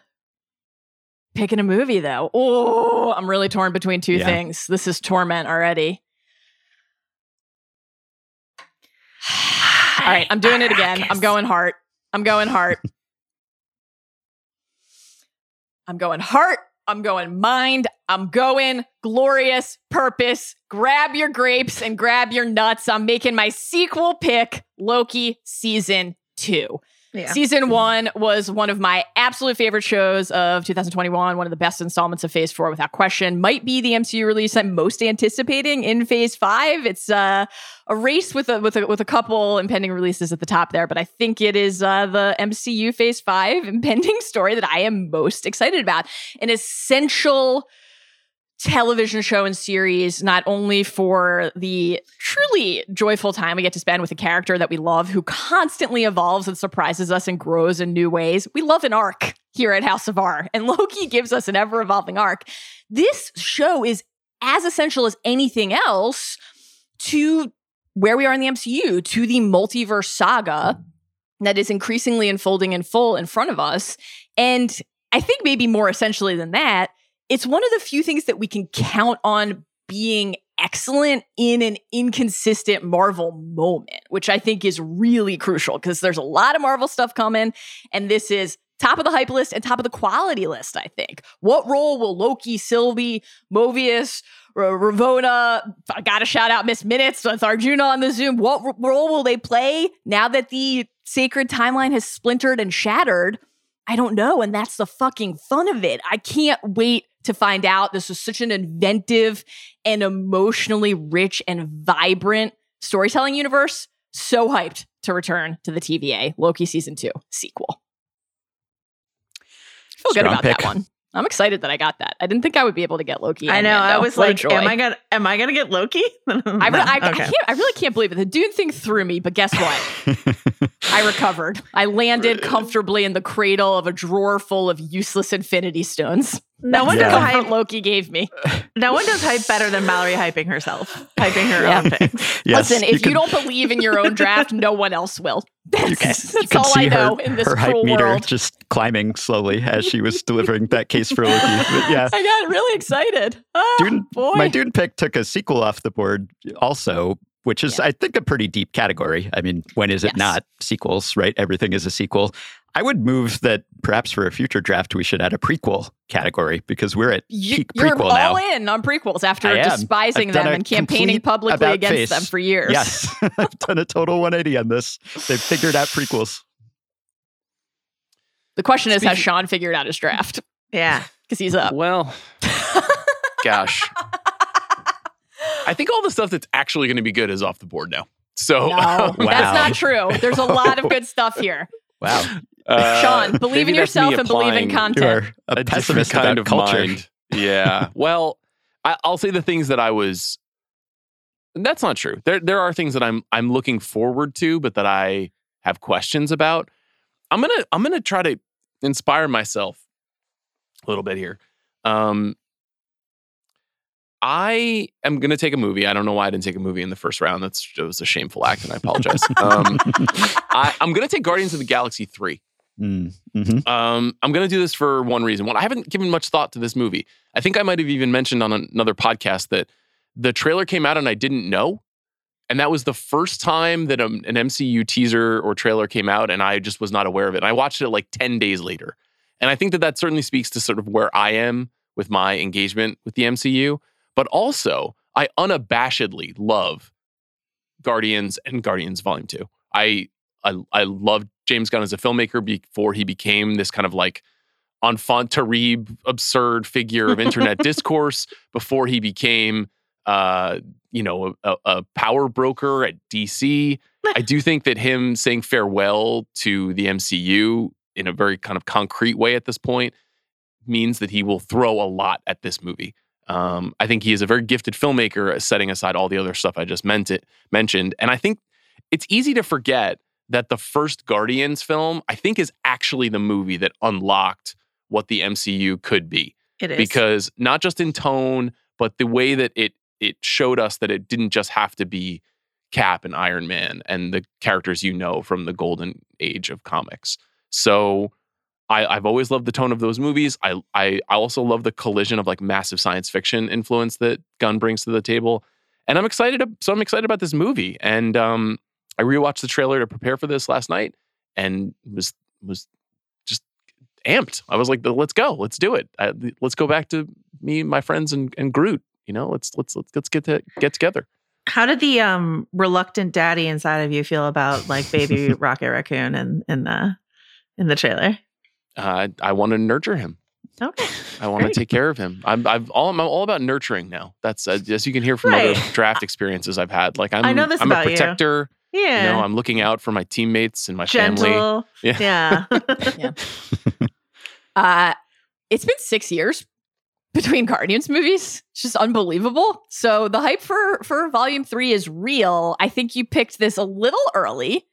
picking a movie though. Oh, I'm really torn between two Yeah. things. This is torment already. All right, I'm doing it again. I'm going heart. I'm going heart. (laughs) I'm going heart. I'm going mind. I'm going glorious purpose. Grab your grapes and grab your nuts. I'm making my sequel pick Loki season two. Yeah. Season one was one of my absolute favorite shows of 2021, one of the best installments of Phase Four, without question. Might be the MCU release I'm most anticipating in Phase Five. It's uh, a race with a with a with a couple impending releases at the top there, but I think it is uh, the MCU Phase Five impending (laughs) story that I am most excited about. An essential television show and series, not only for the truly joyful time we get to spend with a character that we love who constantly evolves and surprises us and grows in new ways. We love an arc here at House of R, and Loki gives us an ever evolving arc. This show is as essential as anything else to where we are in the MCU, to the multiverse saga that is increasingly unfolding in full in front of us. And I think maybe more essentially than that, it's one of the few things that we can count on being excellent in an inconsistent Marvel moment, which I think is really crucial because there's a lot of Marvel stuff coming, and this is top of the hype list and top of the quality list, I think. What role will Loki, Sylvie, Mobius, R- Ravonna, I gotta shout out Miss Minutes uh, with Arjuna on the Zoom. What r- role will they play now that the sacred timeline has splintered and shattered? I don't know. And that's the fucking fun of it. I can't wait to find out. This was such an inventive and emotionally rich and vibrant storytelling universe. So hyped to return to the TVA Loki season two sequel. I feel good about pick. that one. I'm excited that I got that. I didn't think I would be able to get Loki. I and know. I was What like, am I gonna am I gonna get Loki? (laughs) I, re- I, I can't. I really can't believe it. The Dune thing threw me, but guess what? I (laughs) recovered. I landed comfortably in the cradle of a drawer full of useless Infinity Stones. No one does Yeah. comfort hype. Loki gave me. (laughs) No one does hype better than Mallory hyping herself, hyping her Yeah. own picks. (laughs) Yes, Listen, if you, don't believe in your own draft, no one else will. That's, (laughs) you can, that's all see I know her, in this her hype meter world. just climbing slowly as she was delivering that case for Loki. But yeah, I got really excited. Oh, Dune, boy. my Dune pick took a sequel off the board also, which is, Yeah. I think, a pretty deep category. I mean, when is it Yes. not sequels, right? Everything is a sequel. I would move that perhaps for a future draft, we should add a prequel category because we're at You, peak you're prequel all now. in on prequels after despising them and campaigning publicly against face. them for years. Yes, (laughs) I've done a total 180 on this. They've figured out prequels. The question is, has Sean figured out his draft? Yeah. (laughs) Because he's up. Well, (laughs) gosh. I think all the stuff that's actually going to be good is off the board now. So, No, Wow. that's not true. There's a lot of good stuff here. Wow, uh, Sean, believe in yourself and believe in applying you content. are a, a pessimist kind about of culture. mind. Yeah. (laughs) well, I, I'll say the things that I was. That's not true. There, there are things that I'm, I'm looking forward to, but that I have questions about. I'm gonna, I'm gonna try to inspire myself a little bit here. Um, I am gonna take a movie. I don't know why I didn't take a movie in the first round. That's it was a shameful act, and I apologize. um, (laughs) I, I'm gonna take Guardians of the Galaxy three. Mm, mhm. Um, I'm going to do this for one reason. One, I haven't given much thought to this movie. I think I might have even mentioned on another podcast that the trailer came out and I didn't know. And that was the first time that um, an MCU teaser or trailer came out and I just was not aware of it. And I watched it like 10 days later. And I think that that certainly speaks to sort of where I am with my engagement with the MCU. But also, I unabashedly love Guardians and Guardians Volume Two. I I I loved James Gunn as a filmmaker before he became this kind of like enfant terrible, absurd figure of internet (laughs) discourse. Before he became, uh, you know, a, a power broker at DC. I do (laughs) think that him saying farewell to the MCU in a very kind of concrete way at this point means that he will throw a lot at this movie. Um, I think he is a very gifted filmmaker, setting aside all the other stuff I just meant it mentioned. And I think it's easy to forget that the first Guardians film, I think, is actually the movie that unlocked what the MCU could be. It is Because not just in tone, but the way that it it showed us that it didn't just have to be Cap and Iron Man and the characters you know from the golden age of comics. So I, I've always loved the tone of those movies. I, I I also love the collision of like massive science fiction influence that Gunn brings to the table. And I'm excited. So I'm excited about this movie. And um, I rewatched the trailer to prepare for this last night, and was was just amped. I was like, "Let's go, let's do it. I, let's go back to me, my friends, and, and Groot. You know, let's let's let's let's get to get together." How did the um reluctant daddy inside of you feel about like baby (laughs) Rocket Raccoon in in the in the trailer? Uh, I want to nurture him. Okay. I want to take care of him. I'm I'm all I'm all about nurturing now. That's uh, as you can hear from Right. other draft experiences I've had. Like I'm I know this I'm about a you. Protector. Yeah. You know, I'm looking out for my teammates and my family. gentle. (laughs) Yeah. Yeah. (laughs) Uh, it's been six years between Guardians movies. It's just unbelievable. So the hype for for Volume Three is real. I think you picked this a little early.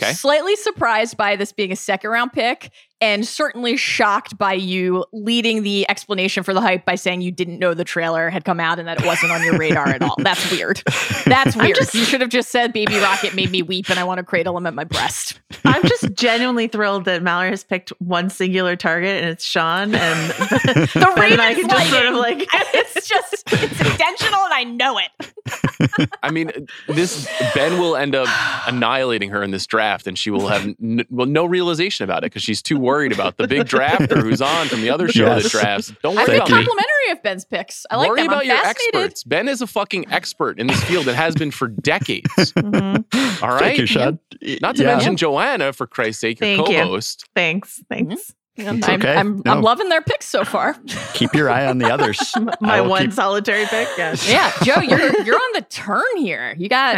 Okay. Slightly surprised by this being a second round pick, and certainly shocked by you leading the explanation for the hype by saying you didn't know the trailer had come out and that it wasn't on your radar at all. That's weird. That's weird. just- you should have just said Baby Rocket made me weep and I want to cradle him at my breast. I'm just genuinely thrilled that Mallory has picked one singular target and it's Sean and (laughs) (laughs) The Ben and I can just sort of like it's just it's intentional and I know it. I mean, this Ben will end up (sighs) annihilating her in this draft, and she will have n- well no realization about it because she's too worried about the big drafter (laughs) who's on from the other show that drafts. Don't worry being Thank about you. me. of Ben's picks. I like worry them. about I'm your fascinated. experts. Ben is a fucking expert in this field and has been for decades. (laughs) Mhm. All right. Thank you, Sean. Not to Yeah. mention Joanna, for Christ's sake, your Thank co-host. thanks. Thanks. I'm, It's I'm, okay. I'm, No. I'm loving their picks so far. (laughs) Keep your eye on the others. My one keep- solitary pick. Yes. yeah, Joe, you're you're on the turn here. You got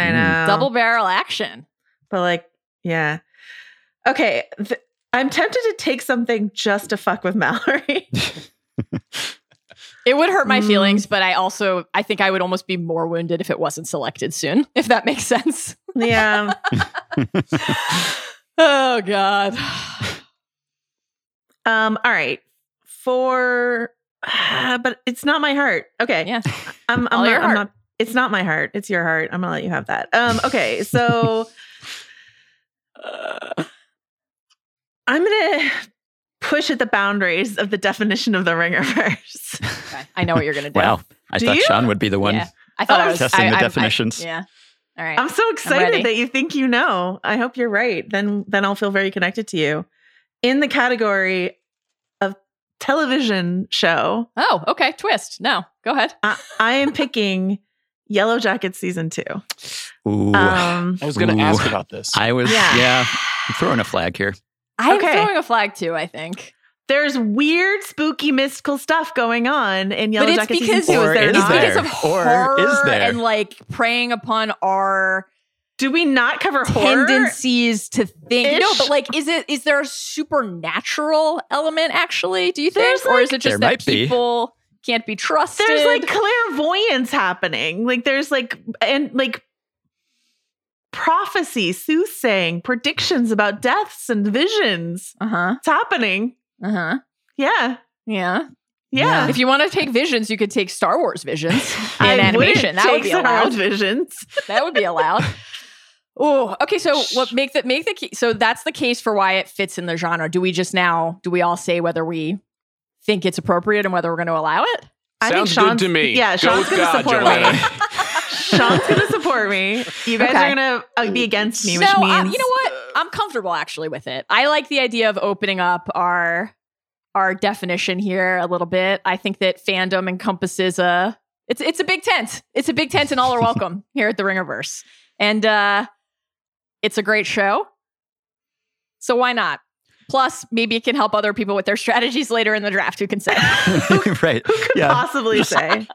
double barrel action. But like, yeah. Okay. th- I'm tempted to take something just to fuck with Mallory. (laughs) It would hurt my Mm. feelings, but I also I think I would almost be more wounded if it wasn't selected soon. (laughs) If that makes sense. yeah. (laughs) Oh God. Um, all right. For (sighs) but it's not my heart. Okay. Yeah. I'm, I'm All not, your I'm heart. not it's not my heart. It's your heart. I'm gonna let you have that. Um, okay, so uh, (sighs) I'm gonna (laughs) push at the boundaries of the definition of the Ringerverse. (laughs) Okay. I know what you're gonna do. Wow. I Do thought you? Sean would be the one. Yeah. I thought Oh, I was testing I- the I- I- definitions. yeah. All right. I'm so ready. excited that you think you know. I hope you're right. Then then I'll feel very connected to you. In the category of television show, oh, okay. Twist. No. Go ahead. I, I am picking Yellow Jackets season two. Ooh. Um, I was going to ask about this. I was, yeah. yeah. I'm throwing a flag here. I'm Okay. throwing a flag too, I think. there's weird, spooky, mystical stuff going on in Yellow but it's Jackets because season two. Or is there is it's not? because of Or horror is there? and like preying upon our Do we not cover horror? tendencies to think. No, but like, is it is there a supernatural element actually? Do you think, There's, or is it just There that might be. people can't be trusted? There's like clairvoyance happening. Like there's like and like prophecy, soothsaying, predictions about deaths and visions. uh huh, It's happening. uh huh, Yeah. yeah. Yeah. If you want to take visions, you could take Star Wars visions (laughs) in animation. (laughs) That would be allowed. visions. that would be allowed. Oh, okay. So what make that make the key? So that's the case for why it fits in the genre. Do we just now? Do we all say whether we think it's appropriate and whether we're going to allow it? I think Sounds good Sean's- to me. Yeah, Go Sean's with gonna support Joanna. me. (laughs) Sean's gonna support me. You guys Okay. are gonna uh, be against me, which no, means uh, you know what? I'm comfortable actually with it. I like the idea of opening up our our definition here a little bit. I think that fandom encompasses a It's it's a big tent. It's a big tent, and all are (laughs) welcome here at the Ringerverse. And uh, it's a great show. So why not? Plus, maybe it can help other people with their strategies later in the draft. Who can say? (laughs) right. Who could Yeah. possibly (laughs) say?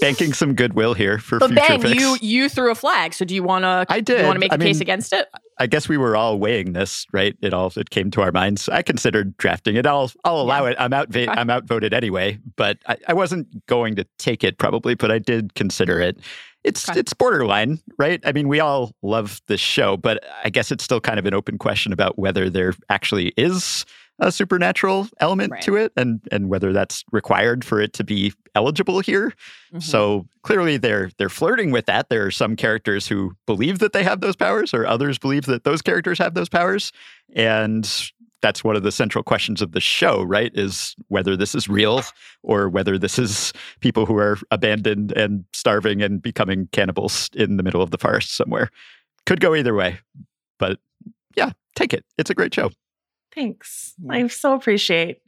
Banking some goodwill here for but future Ben, picks. you you threw a flag. So do you want to? I did. you want to make a I case against it? I guess we were all weighing this, right? It all it came to our minds. I considered drafting it. I'll I'll allow it. I'm out. I'm outvoted anyway, but I, I wasn't going to take it probably, but I did consider it. It's Okay. it's borderline, right? I mean, we all love this show, but I guess it's still kind of an open question about whether there actually is a supernatural element Right. to it, and and whether that's required for it to be eligible here. Mhm. So clearly they're they're flirting with that. There are some characters who believe that they have those powers, or others believe that those characters have those powers. And that's one of the central questions of the show, right? Is whether this is real or whether this is people who are abandoned and starving and becoming cannibals in the middle of the forest somewhere. Could go either way. But yeah, take it. It's a great show. Thanks. I so appreciate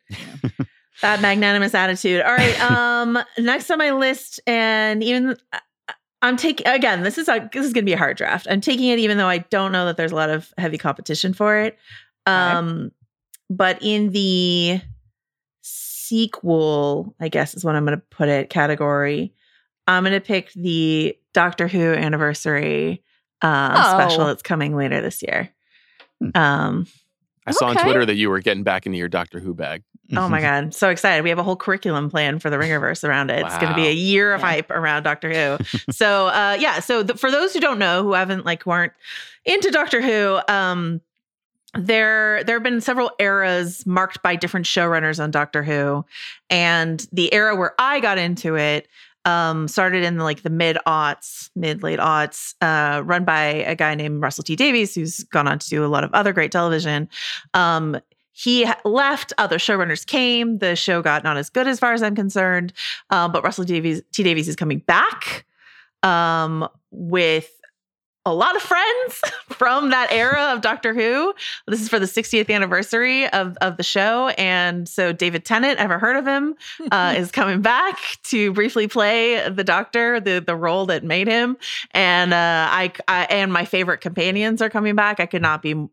(laughs) that magnanimous attitude. All right. (laughs) Um, next on my list, and even I'm taking again. This is a this is going to be a hard draft. I'm taking it even though I don't know that there's a lot of heavy competition for it. Um, but in the sequel, I guess is what I'm going to put it category. I'm going to pick the Doctor Who anniversary uh, Oh. special that's coming later this year. Hmm. Um, I saw on Twitter that you were getting back into your Doctor Who bag. Oh my (laughs) god, so excited! We have a whole curriculum plan for the Ringerverse around it. It's going to be a year of Yeah. hype around Doctor Who. (laughs) so uh, yeah, so th- for those who don't know, who haven't like who aren't into Doctor Who, um, there there have been several eras marked by different showrunners on Doctor Who, and the era where I got into it um, started in like the mid aughts, mid late aughts, uh, run by a guy named Russell T Davies, who's gone on to do a lot of other great television. Um, he left, other showrunners came. The show got not as good as far as I'm concerned. Um, but Russell Davies, T Davies is coming back um, with a lot of friends (laughs) from that era of Doctor Who. This is for the 60th anniversary of, of the show. And so David Tennant, ever heard of him, (laughs) uh, is coming back to briefly play the Doctor, the, the role that made him. And uh, I, I and my favorite companions are coming back. I could not be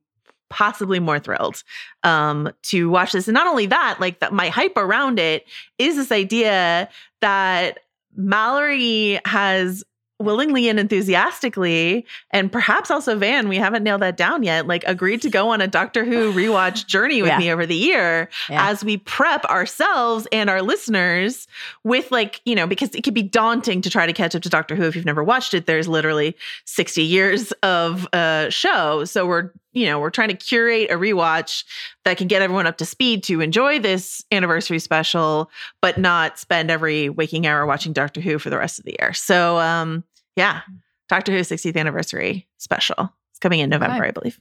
possibly more thrilled um, to watch this. And not only that, like that, my hype around it is this idea that Mallory has willingly and enthusiastically, and perhaps also Van, we haven't nailed that down yet, like agreed to go on a Doctor Who (laughs) rewatch journey with Yeah. me over the year Yeah. as we prep ourselves and our listeners with like, you know, because it could be daunting to try to catch up to Doctor Who if you've never watched it. There's literally 60 years of uh show. So we're, you know, we're trying to curate a rewatch that can get everyone up to speed to enjoy this anniversary special, but not spend every waking hour watching Doctor Who for the rest of the year. So um yeah, Doctor Who 60th anniversary special. It's coming in November, Okay. I believe.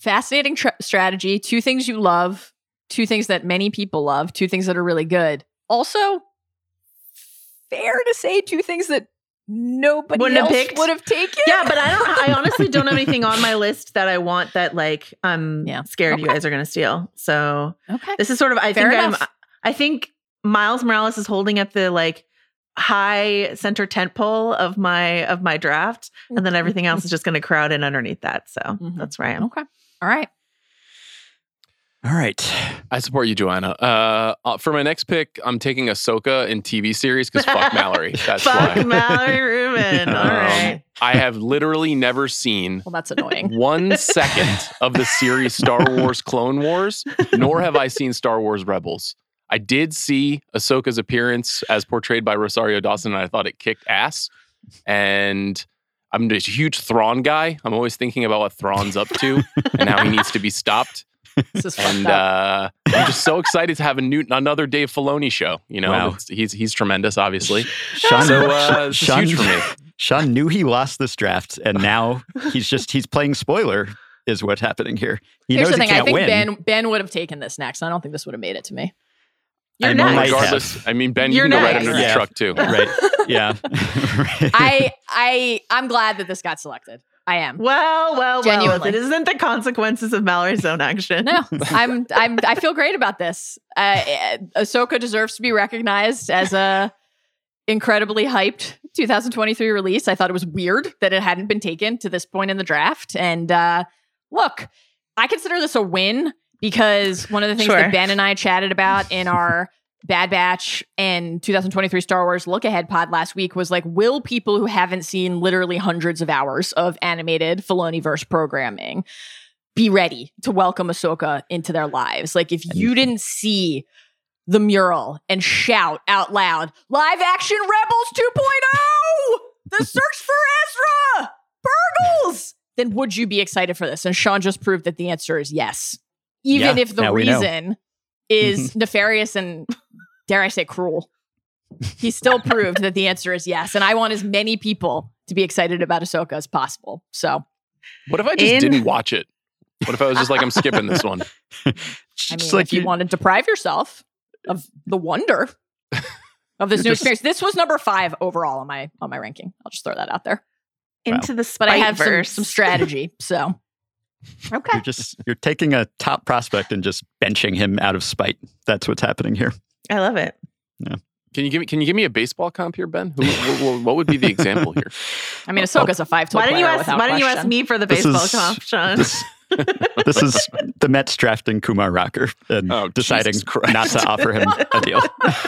Fascinating tr- strategy. Two things you love. Two things that many people love. Two things that are really good. Also, fair to say two things that nobody Wouldn't have else picked? would have taken. yeah, but I don't. I (laughs) honestly don't have anything on my list that I want that like I'm Yeah. scared you guys are going to steal. So Okay. this is sort of. I Fair think I'm. I think Miles Morales is holding up the like high center tent pole of my of my draft, and then everything else is just going to crowd in underneath that. So Mhm. that's where I am. Okay. All right. All right. I support you, Joanna. Uh, uh, for my next pick, I'm taking Ahsoka in TV series because fuck (laughs) Mallory. That's Fuck why. Mallory Rubin. (laughs) All Um, right. I have literally never seen Well, that's annoying. (laughs) one second of the series Star Wars Clone Wars, nor have I seen Star Wars Rebels. I did see Ahsoka's appearance as portrayed by Rosario Dawson, and I thought it kicked ass. And I'm a huge Thrawn guy. I'm always thinking about what Thrawn's up to and how he needs to be stopped. This is And uh, I'm just so excited to have a new another Dave Filoni show. You know, Wow. He's he's tremendous, obviously. Sean, So uh, Sean, huge for me. Sean knew he lost this draft, and now he's just he's playing spoiler. Is what's happening here. He Here's knows the thing. I can't think win. Ben Ben would have taken this next. I don't think this would have made it to me. You're I next. might. Regardless, I mean, Ben, you You're can go right next. under the truck too. right? Yeah. (laughs) (laughs) I I I'm glad that this got selected. I am. Well, well, well. It isn't the consequences of Mallory's own action. No, I'm I'm I feel great about this. Uh, Ahsoka deserves to be recognized as a incredibly hyped 2023 release. I thought it was weird that it hadn't been taken to this point in the draft. And uh, look, I consider this a win because one of the things Sure. that Ben and I chatted about in our (laughs) Bad Batch and 2023 Star Wars Look Ahead pod last week was like, will people who haven't seen literally hundreds of hours of animated Filoni-verse programming be ready to welcome Ahsoka into their lives? Like, if you didn't see the mural and shout out loud, live action Rebels 2.0, the search for Ezra, Burgles, then would you be excited for this? And Sean just proved that the answer is yes. Even Yeah, if the now we know. reason is (laughs) nefarious and, dare I say, cruel. He still (laughs) proved that the answer is yes. And I want as many people to be excited about Ahsoka as possible. So, What if I just In- didn't watch it? What if I was just like, I'm skipping this one? (laughs) I Just like if you, want to deprive yourself of the wonder of this new just- experience, this was number five overall on my on my ranking. I'll just throw that out there. Into the spite But I have some, some strategy. So, (laughs) okay. You're just you're taking a top prospect and just benching him out of spite. That's what's happening here. I love it. Can you give me Can you give me a baseball comp here, Ben? Who, wh- wh- what would be the example here? (laughs) I mean, Ahsoka's a five tool Why didn't you ask? without Why didn't you ask me for the baseball is- comp, Sean? This, (laughs) this is the Mets drafting Kumar Rocker and Oh, deciding not to offer him a deal. (laughs)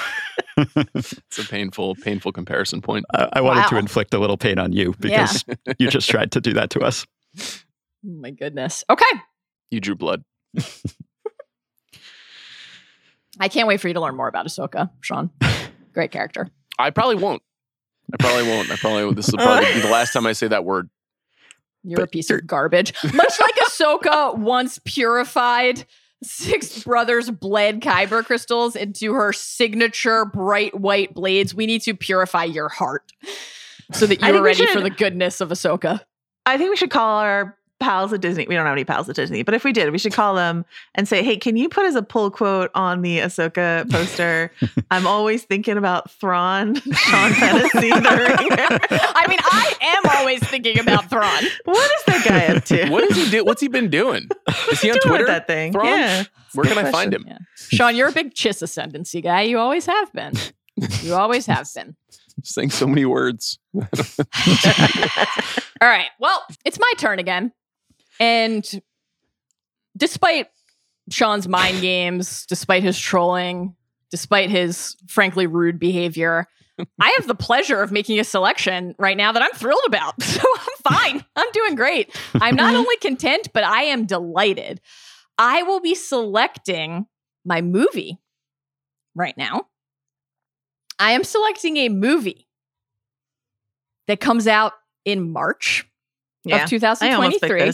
It's a painful, painful comparison point. I, I wanted to inflict a little pain on you because you just tried to do that to us. Oh my goodness. Okay. You drew blood. I can't wait for you to learn more about Ahsoka, Sean. (laughs) Great character. I probably won't. I probably won't. I probably this will probably be the last time I say that word. You're a piece you're- of garbage. (laughs) Much like Ahsoka once purified six brothers bled kyber crystals into her signature bright white blades, we need to purify your heart so that you are think we ready for the goodness of Ahsoka. I think we should call our pals at Disney. We don't have any pals at Disney, but if we did, we should call them and say, "Hey, can you put as a pull quote on the Ahsoka poster? (laughs) I'm always thinking about Thrawn, Sean Fennessey. (laughs) I mean, I am always thinking about Thrawn. what is that guy up to? What does he do? What's he been doing? Is he on doing Twitter? that thing? Thrawn? Yeah. Where can I find him? Yeah. Sean, you're a big Chiss ascendancy guy. You always have been. You always have been. (laughs) Saying so many words. All right. Well, it's my turn again. And despite Sean's mind games, despite his trolling, despite his frankly rude behavior, I have the pleasure of making a selection right now that I'm thrilled about. (laughs) So I'm fine. I'm doing great. I'm not (laughs) only content, but I am delighted. I will be selecting my movie right now. I am selecting a movie that comes out in March Yeah. of I almost 2023.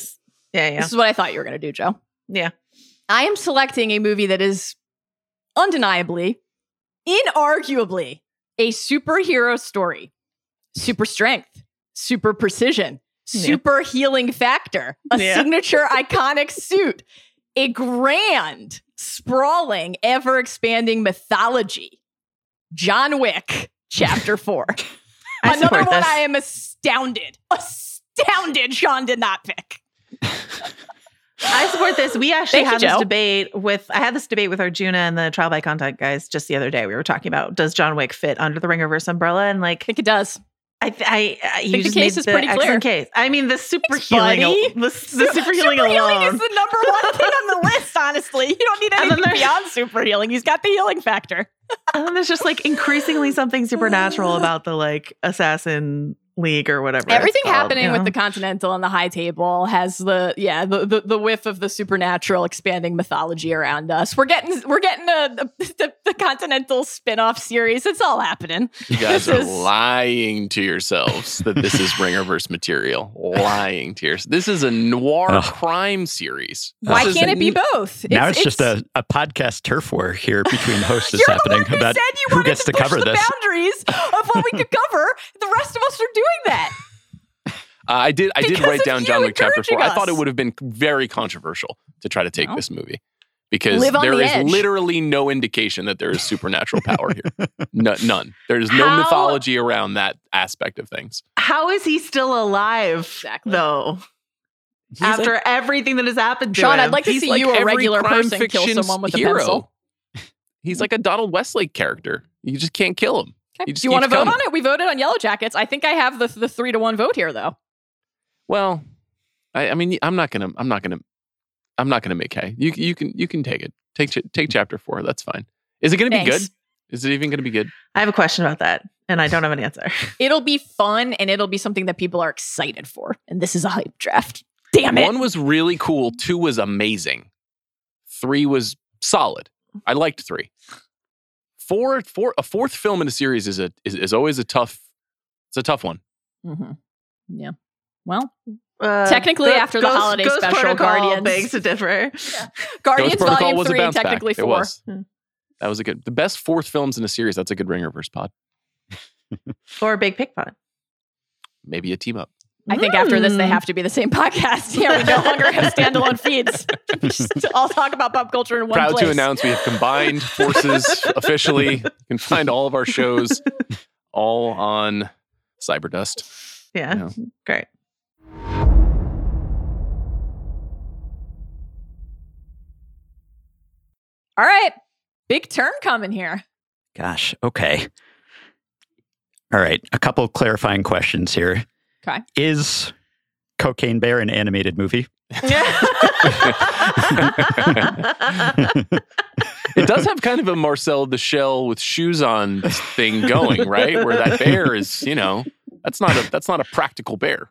Yeah, yeah. This is what I thought you were going to do, Joe. Yeah. I am selecting a movie that is undeniably, inarguably, a superhero story. Super strength, super precision, Yeah. super healing factor, a Yeah. signature (laughs) iconic suit, a grand, sprawling, ever expanding mythology. John Wick, Chapter 4. (laughs) Another one this. I am astounded, astounded Sean did not pick. I support this. We actually Thank you, had this Joe. debate with I had this debate with Arjuna and the trial by contact guys just the other day. We were talking about does John Wick fit under the Ringerverse umbrella? And like I think it does. I, th- I, uh, I you the just case is the pretty clear. case. I mean, the super Thanks, healing, al- the, the super healing alone. is the number one (laughs) thing on the list, honestly. You don't need anything beyond super healing. He's got the healing factor. and then there's just like increasingly something supernatural (laughs) about the like assassin league or whatever. it's Everything called, happening you with the Continental and the High Table has the yeah the, the the whiff of the supernatural expanding mythology around us. We're getting we're getting a, the, the Continental spin-off series. It's all happening. You (laughs) guys This are is- lying to yourselves that this is Ringerverse material. (laughs) Lying to yourselves. This is a noir Ugh. crime series. Why This can't it be both? now it's, just a, a podcast turf war here between (laughs) hosts is You're happening the one who about said you who wanted gets to, push cover the this. boundaries of what we could cover. The rest of us are doing that. Uh, I did. I did write down John Wick Chapter encouraging Four. I thought it would have been very controversial to try to take Well. this movie because Live there the is edge. literally no indication that there is supernatural power here. (laughs) No, none. There's no How- mythology around that aspect of things. How is he still alive Exactly. though? He's After like- everything that has happened to Sean, him. I'd like to see like you, a regular crime person, kill fiction someone with a hero. pencil. He's like a Donald Westlake character. You just can't kill him. Okay. You Do you want to vote on it? We voted on Yellow Jackets. I think I have the the three to one vote here, though. Well, I, I mean, I'm not gonna. I'm not gonna. I'm not gonna make hay. You you can you can take it. Take take chapter four. That's fine. Is it gonna be good? Is it even gonna be good? I have a question about that, and I don't have an answer. (laughs) (laughs) It'll be fun and it'll be something that people are excited for. And this is a hype draft. Damn it. One was really cool. Two was amazing. Three was solid. I liked three. Four, four, a fourth film in a series is a is, is always a tough. It's a tough one. Mm-hmm. Yeah. Well, Uh, Technically, after the holiday Ghost special, Protocol Guardians- begs to differ. (laughs) (laughs) Guardians Ghost Protocol Volume was a Three, bounce back. technically It four. was. Hmm. That was a good. The best fourth films in a series. That's a good Ringerverse pod. Or Big Pick Pod. Maybe a team up. I think after this, they Mm. have to be the same (laughs) podcast. Yeah, we no longer have (laughs) standalone feeds. Just (laughs) all talk about pop culture in one Proud place. to announce we have combined forces officially. You can find all of our shows all on Cyberdust. Yeah, Yeah. great. All right, big turn coming here. Gosh, okay. All right, a couple clarifying questions here. Okay. Is Cocaine Bear an animated movie? (laughs) It does have kind of a Marcel the Shell with shoes on thing going, right? Where that bear is, you know, that's not a that's not a practical bear.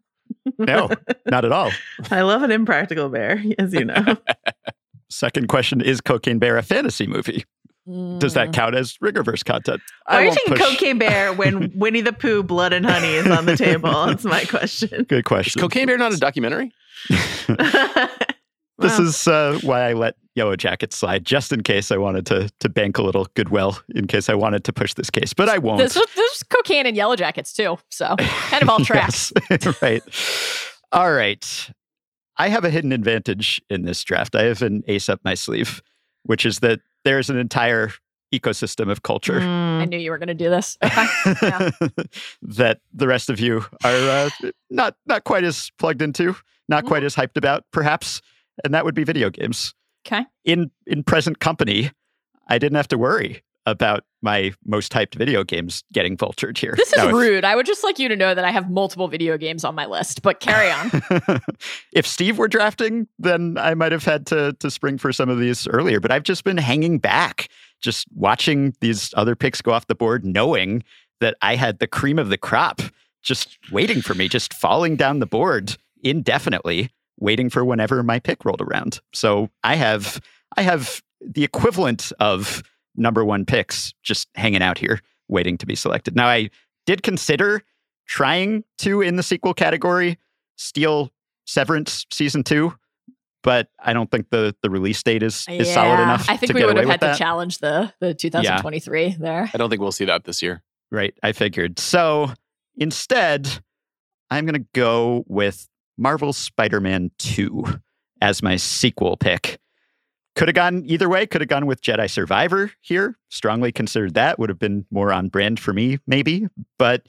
No, not at all. I love an impractical bear, (laughs) as you know. (laughs) Second question Is Cocaine Bear a fantasy movie? Does Mm. that count as Ringerverse content? Why are you won't taking push- Cocaine Bear when (laughs) Winnie the Pooh, Blood and Honey is on the table? (laughs) That's my question. Good Is question. Cocaine Bear not a documentary? (laughs) This Wow. is uh, why I let Yellow Jacket slide, just in case I wanted to to bank a little goodwill, in case I wanted to push this case, but I won't. There's, there's cocaine and yellow jackets too, so kind of all tracks. Yes, right. All right. I have a hidden advantage in this draft. I have an ace up my sleeve, which is that there's an entire ecosystem of culture I Mm. knew you were going to do this. Okay. Yeah. (laughs) that the rest of you are uh, not not quite as plugged into, not quite as hyped about, perhaps. And that would be video games. Okay. In in present company, I didn't have to worry about my most hyped video games getting vultured here. This is Now, if- rude. I would just like you to know that I have multiple video games on my list, but carry on. (laughs) if Steve were drafting, then I might have had to to spring for some of these earlier. But I've just been hanging back, just watching these other picks go off the board, knowing that I had the cream of the crop just waiting for me, just falling down the board indefinitely, waiting for whenever my pick rolled around. So I have I have the equivalent of number one picks just hanging out here, waiting to be selected. Now I did consider trying to in the sequel category steal Severance season two, but I don't think the the release date is is solid enough. I think to we get would have had to that. challenge the the 2023 there. I don't think we'll see that this year. Right, I figured. So instead, I'm going to go with Marvel's Spider-Man 2 as my sequel pick. Could have gone either way. Could have gone with Jedi Survivor here. Strongly considered that would have been more on brand for me, maybe. But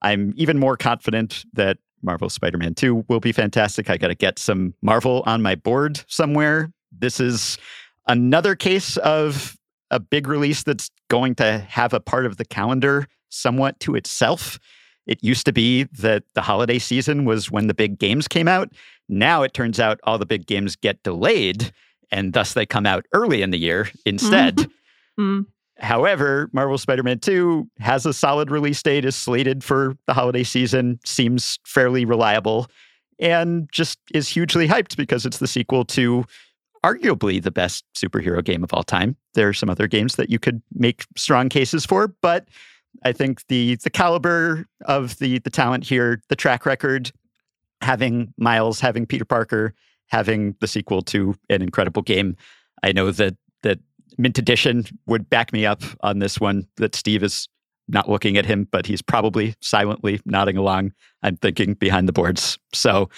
I'm even more confident that Marvel Spider-Man 2 will be fantastic. I got to get some Marvel on my board somewhere. This is another case of a big release that's going to have a part of the calendar somewhat to itself. It used to be that the holiday season was when the big games came out. Now it turns out all the big games get delayed and thus they come out early in the year instead. Mm. However, Marvel Spider Man 2 has a solid release date, is slated for the holiday season, seems fairly reliable, and just is hugely hyped because it's the sequel to arguably the best superhero game of all time. There are some other games that you could make strong cases for, but I think the the caliber of the the talent here, the track record, having Miles, having Peter Parker, having the sequel to an incredible game, I know that that Mint Edition would back me up on this one. That Steve is not looking at him, but he's probably silently nodding along. I'm thinking behind the boards. So,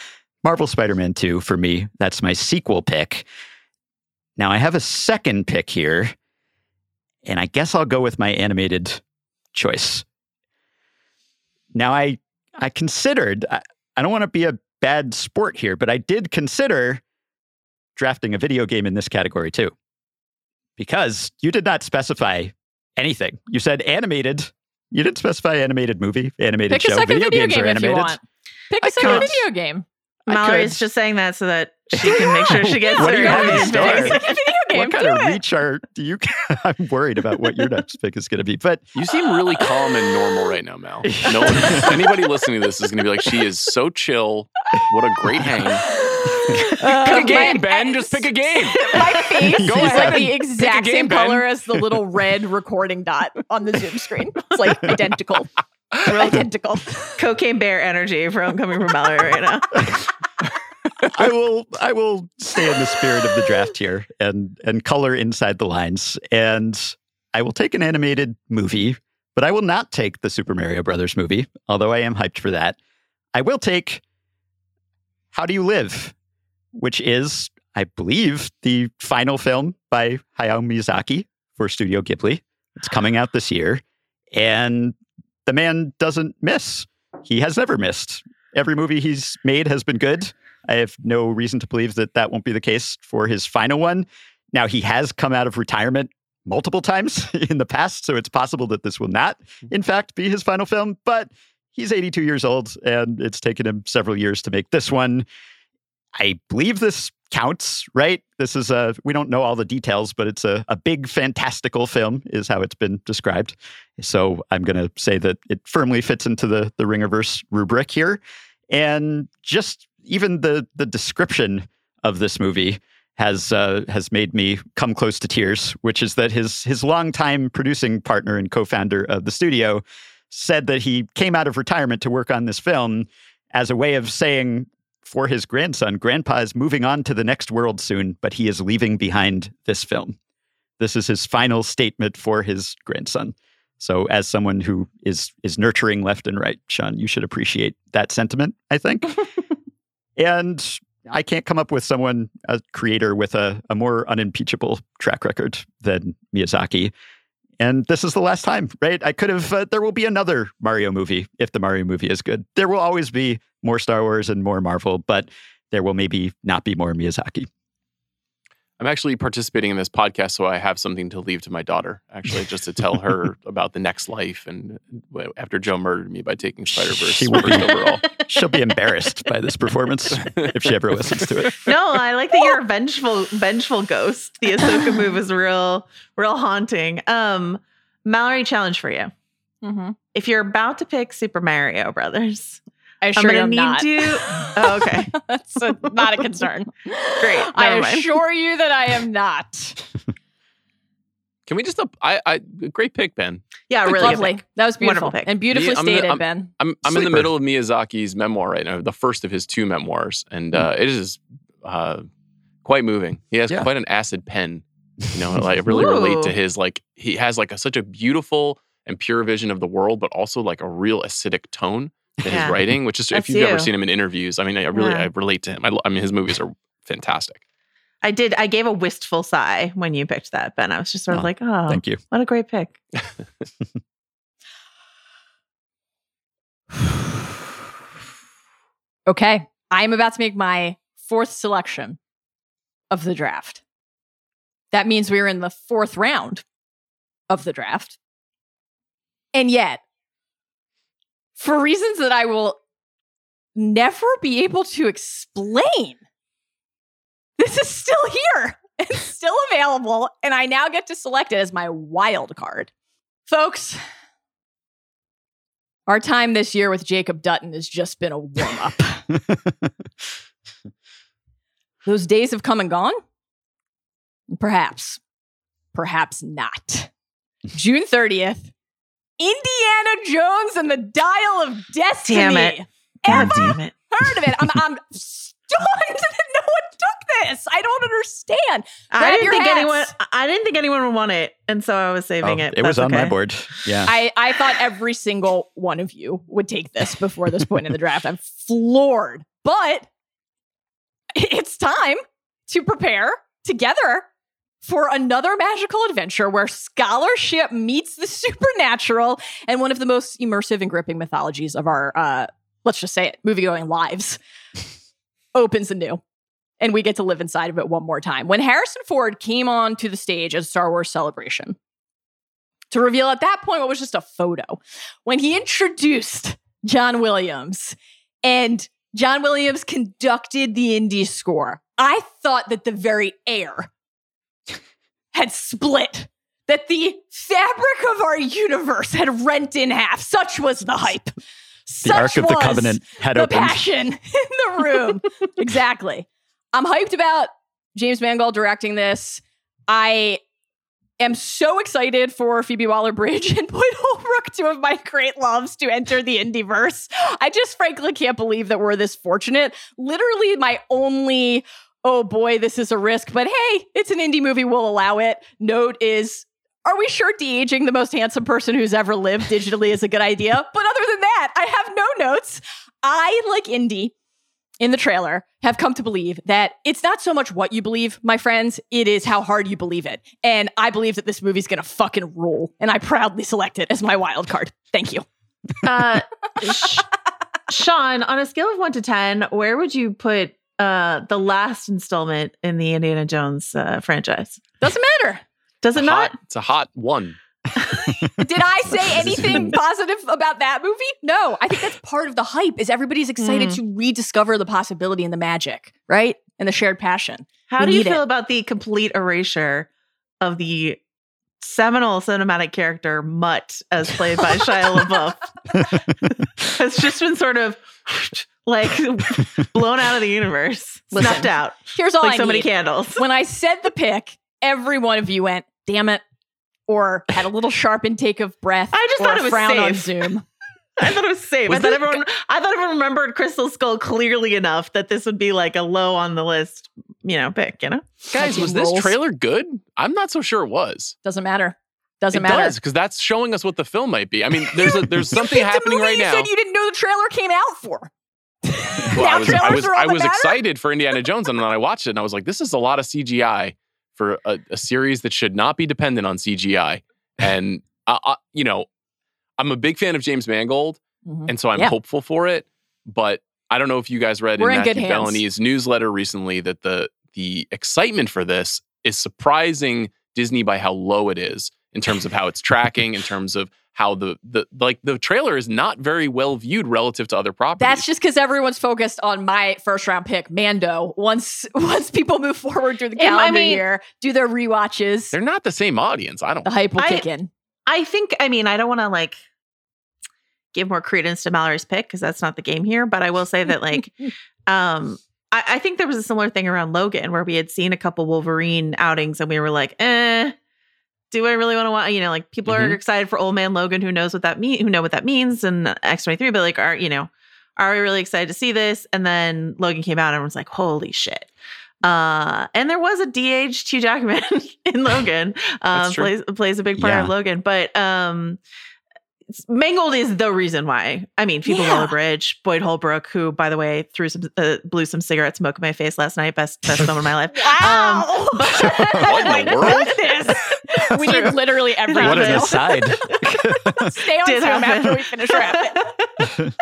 Marvel Spider-Man 2 for me, that's my sequel pick. Now I have a second pick here, and I guess I'll go with my animated choice. Now I I considered I, I don't want to be a bad sport here, but I did consider drafting a video game in this category too. Because you did not specify anything. You said animated You didn't specify animated movie, animated Pick show. second video, games game are if you animated. want. Pick a I second could. video game. I Mallory's just saying that so that she can make sure she (laughs) gets What do her you have in animated store? pick. Second video game. What kind do of it. reach are do you? (laughs) I'm worried about what your next pick is going to be. But You seem really calm and normal right now, Mal. (laughs) No one, anybody listening to this is going to be like, she is so chill. What a great hang. Uh, Pick a game, my- Ben. Just pick a game. My face Go is ahead. like the exact game, same Ben. color as the little red recording dot on the Zoom screen. It's like identical. They're (laughs) identical. Cocaine bear energy from coming from Mallory right now. (laughs) I will I will stay in the spirit of the draft here and and color inside the lines. And I will take an animated movie, but I will not take the Super Mario Brothers movie, although I am hyped for that. I will take How Do You Live, which is, I believe, the final film by Hayao Miyazaki for Studio Ghibli. It's coming out this year. And the man doesn't miss. He has never missed. Every movie he's made has been good. I have no reason to believe that that won't be the case for his final one. Now, he has come out of retirement multiple times (laughs) in the past, so it's possible that this will not, in fact, be his final film, but he's 82 years old and it's taken him several years to make this one. I believe this counts, right? This is a, we don't know all the details, but it's a, a big fantastical film, is how it's been described. So I'm going to say that it firmly fits into the, the Ringerverse rubric here. And just even the, the description of this movie has uh, has made me come close to tears, which is that his his longtime producing partner and co-founder of the studio said that he came out of retirement to work on this film as a way of saying for his grandson, Grandpa is moving on to the next world soon, but he is leaving behind this film. This is his final statement for his grandson. So, as someone who is is nurturing left and right, Sean, you should appreciate that sentiment. I think. (laughs) and I can't come up with someone, a creator with a, a more unimpeachable track record than Miyazaki. And this is the last time, right? I could have, uh, there will be another Mario movie if the Mario movie is good. There will always be more Star Wars and more Marvel, but there will maybe not be more Miyazaki. I'm actually participating in this podcast, so I have something to leave to my daughter, actually, just to tell her (laughs) about the next life. And uh, after Joe murdered me by taking Spider Verse She will be- overall. (laughs) She'll be embarrassed by this performance if she ever listens to it. No, I like that you're a vengeful, vengeful ghost. The Ahsoka (laughs) move is real, real haunting. Um, Mallory, challenge for you. Mm-hmm. If you're about to pick Super Mario Brothers, I I'm assure gonna you I'm need not. you. (laughs) Oh, okay. (laughs) That's a- not a concern. Great. I mind. assure you that I am not. (laughs) Can we just, up, I, I, great pick, Ben. Yeah, really Lovely. pick. That was beautiful Wonderful pick. and beautifully Yeah, I'm gonna- stated, I'm- Ben. I'm, I'm in the middle of Miyazaki's memoir right now, the first of his two memoirs, and uh, it is uh, quite moving. He has Yeah. quite an acid pen. You know, like I really relate to his like he has like a, such a beautiful and pure vision of the world, but also like a real acidic tone to Yeah. his writing. Which is if you've ever seen him in interviews, I mean, I really Yeah. I relate to him. I, I mean, his movies are fantastic. I did. I gave a wistful sigh when you picked that, Ben. I was just sort of Oh, like, oh, Thank you. what a great pick. (sighs) Okay. I'm about to make my fourth selection of the draft. That means we're in the fourth round of the draft. And yet, for reasons that I will never be able to explain, this is still here. (laughs) It's still available. And I now get to select it as my wild card. Folks, our time this year with Jacob Dutton has just been a warm up. (laughs) Those days have come and gone? Perhaps. Perhaps not. June 30th, Indiana Jones and the Dial of Destiny. Damn it. Ever damn it. heard of it? I'm, I'm (laughs) stunned (laughs) that no one took this. I don't understand. I didn't think hats. anyone. I didn't think anyone would want it, and so I was saving Oh, it. it was That's on my board. Yeah. I, I thought every single one of you would take this before this point in the draft. I'm floored. But it's time to prepare together for another magical adventure where scholarship meets the supernatural and one of the most immersive and gripping mythologies of our, uh, let's just say it, movie going lives (laughs) opens anew. And we get to live inside of it one more time. When Harrison Ford came on to the stage at Star Wars Celebration, to reveal at that point what was just a photo. When he introduced John Williams and John Williams conducted the indie score, I thought that the very air had split, that the fabric of our universe had rent in half. Such was the hype. The Such Ark of the Covenant had the opened. passion (laughs) in the room. (laughs) exactly. I'm hyped about James Mangold directing this. I am so excited for Phoebe Waller Bridge (laughs) and Boyd Holbrook, two of my great loves, to enter the Indieverse. I just frankly can't believe that we're this fortunate. Literally, my only, oh boy, this is a risk, but hey, it's an indie movie, we'll allow it. Note is, are we sure de aging the most handsome person who's ever lived digitally is a good idea? But other than that, I have no notes. I, like indie, in the trailer have come to believe that it's not so much what you believe, my friends, it is how hard you believe it. And I believe that this movie's gonna fucking rule. And I proudly select it as my wild card. Thank you. Uh, Sean, on a scale of one to 10, where would you put uh, the last installment in the Indiana Jones uh, franchise? Doesn't matter. Does it hot, not? It's a hot one. (laughs) (laughs) Did I say anything (laughs) positive about that movie? No. I think that's part of the hype is everybody's excited Mm. to rediscover the possibility and the magic, right? And the shared passion. How We do you feel it. about the complete erasure of the seminal cinematic character Mutt, as played by Shia (laughs) LaBeouf? (laughs) Has just been sort of like blown out of the universe, Listen, snuffed out Here's all like I so many candles. when I said the pick, every one of you went, damn it, or had a little sharp intake of breath. I just or thought it was frown on safe. Zoom. I thought it was safe. Was I thought everyone. I thought everyone remembered Crystal Skull clearly enough that this would be like a low on the list, you know, pick. You know, Guys, team was this trailer good? I'm not so sure it was. Doesn't matter. Doesn't it matter. does because that's showing us what the film might be. I mean, there's a there's (laughs) something You happening movie right you now. said you didn't know the trailer came out for. (laughs) Well, now I was, I trailers was, I was excited for Indiana Jones, and then I watched it, and I was like, "This is a lot of CGI for a, a series that should not be dependent on CGI." And I, I, you know, I'm a big fan of James Mangold, and so I'm Yeah. hopeful for it. But I don't know if you guys read We're in in good Matthew hands. Belloni's newsletter recently that the the excitement for this is surprising Disney by how low it is in terms of how it's tracking, in terms of how the the like the trailer is not very well viewed relative to other properties. That's just because everyone's focused on my first round pick, Mando. Once (laughs) once people move forward through the Um, I calendar mean- year, do their rewatches, They're not the same audience. I don't. the hype will I- kick in. I think. I mean, I don't want to like give more credence to Mallory's pick because that's not the game here. But I will say that like, (laughs) um, I, I think there was a similar thing around Logan where we had seen a couple Wolverine outings and we were like, eh. Do I really want to watch? You know, like people are Mhm. excited for Old Man Logan, who knows what that mean, who know what that means, and X twenty three. But like, are you know, are we really excited to see this? And then Logan came out, and everyone's like, holy shit. Uh, and there was a DH Hugh Jackman (laughs) in Logan. Um, plays plays a big part of Logan, but um, Mangold is the reason why. I mean, people Yeah. Waller-Bridge, Boyd Holbrook, who by the way threw some uh, blew some cigarette smoke in my face last night. Best best moment of my life. (laughs) Wow! (laughs) but- What in the world? We need literally every what an detail. aside. Stay on Did Zoom happen. after we finish wrapping.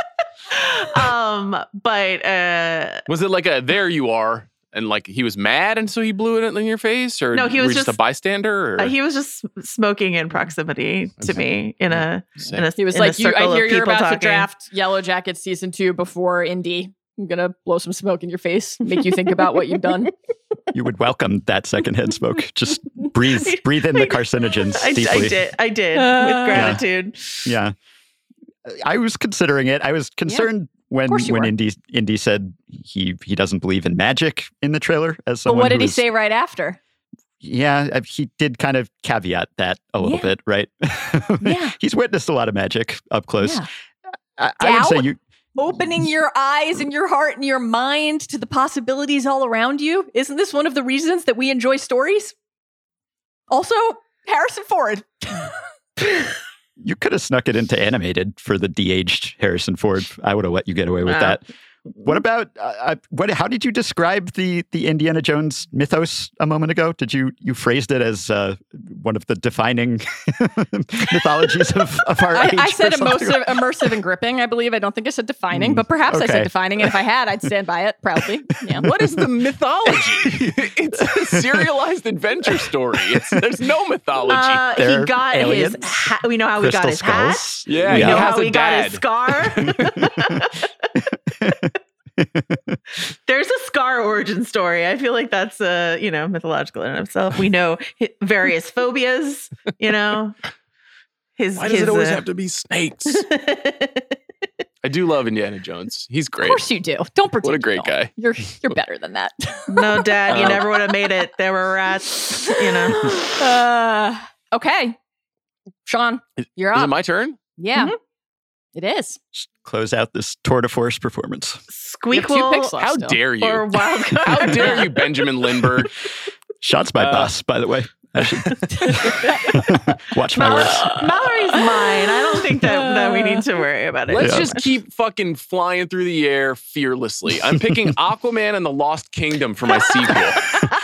um, but uh, Was it like a there you are and like he was mad and so he blew it in your face or No, he was just, just- a bystander or uh, he was just smoking in proximity to me in a Sick. in a He was in a like, you, I hear you're about talking. to draft Yellow Jacket season two before Indy. I'm going to blow some smoke in your face, make you think about what you've done. (laughs) you would welcome that secondhand smoke. Just breathe, (laughs) breathe in the carcinogens I, deeply. I did. I did Uh, with gratitude. Yeah. I was considering it. I was concerned when when were. Indy Indy said he he doesn't believe in magic in the trailer as someone. But what did he is- say right after? Yeah, uh, he did kind of caveat that a little Yeah. bit, right? (laughs) Yeah. He's witnessed a lot of magic up close. Yeah. I, I would say you Opening your eyes and your heart and your mind to the possibilities all around you. Isn't this one of the reasons that we enjoy stories? Also, Harrison Ford. (laughs) you could have snuck it into animated for the de-aged Harrison Ford. I would have let you get away with Wow. that. What about uh, uh, what? How did you describe the the Indiana Jones mythos a moment ago? Did you you phrased it as uh, one of the defining (laughs) mythologies of, of our I, age. I said or something. immersive, immersive and gripping. I believe. I don't think I said defining, but perhaps I said defining. And if I had, I'd stand by it proudly. Yeah. What is the mythology? (laughs) it's a serialized adventure story. It's, there's no mythology. Uh, he got aliens. his. Ha- we know how we got Crystal his hat. Yeah, we he know has how a he got his scar. (laughs) (laughs) There's a scar origin story. I feel like that's uh, you know, mythological in itself. We know various phobias, you know. His Why does his, it always uh, have to be snakes? (laughs) I do love Indiana Jones. He's great. Of course you do. Don't pretend. What a great don't. guy. You're you're (laughs) better than that. no, Dad, you Uh, never would have made it. There were rats, you know. (gasps) Uh, okay, Sean, Is- you're Is it my turn? yeah, Mhm. It is. Close out this tour de force performance. We have two picks left How still. dare you? or wild (laughs) card. How (laughs) dare you, Benjamin Lindbergh? Shots my Uh, boss, by the way. (laughs) I should watch my Mal- words. Mallory's mine. I don't think that, that we need to worry about it. Let's Yeah. just keep fucking flying through the air fearlessly. I'm picking Aquaman and the Lost Kingdom for my sequel.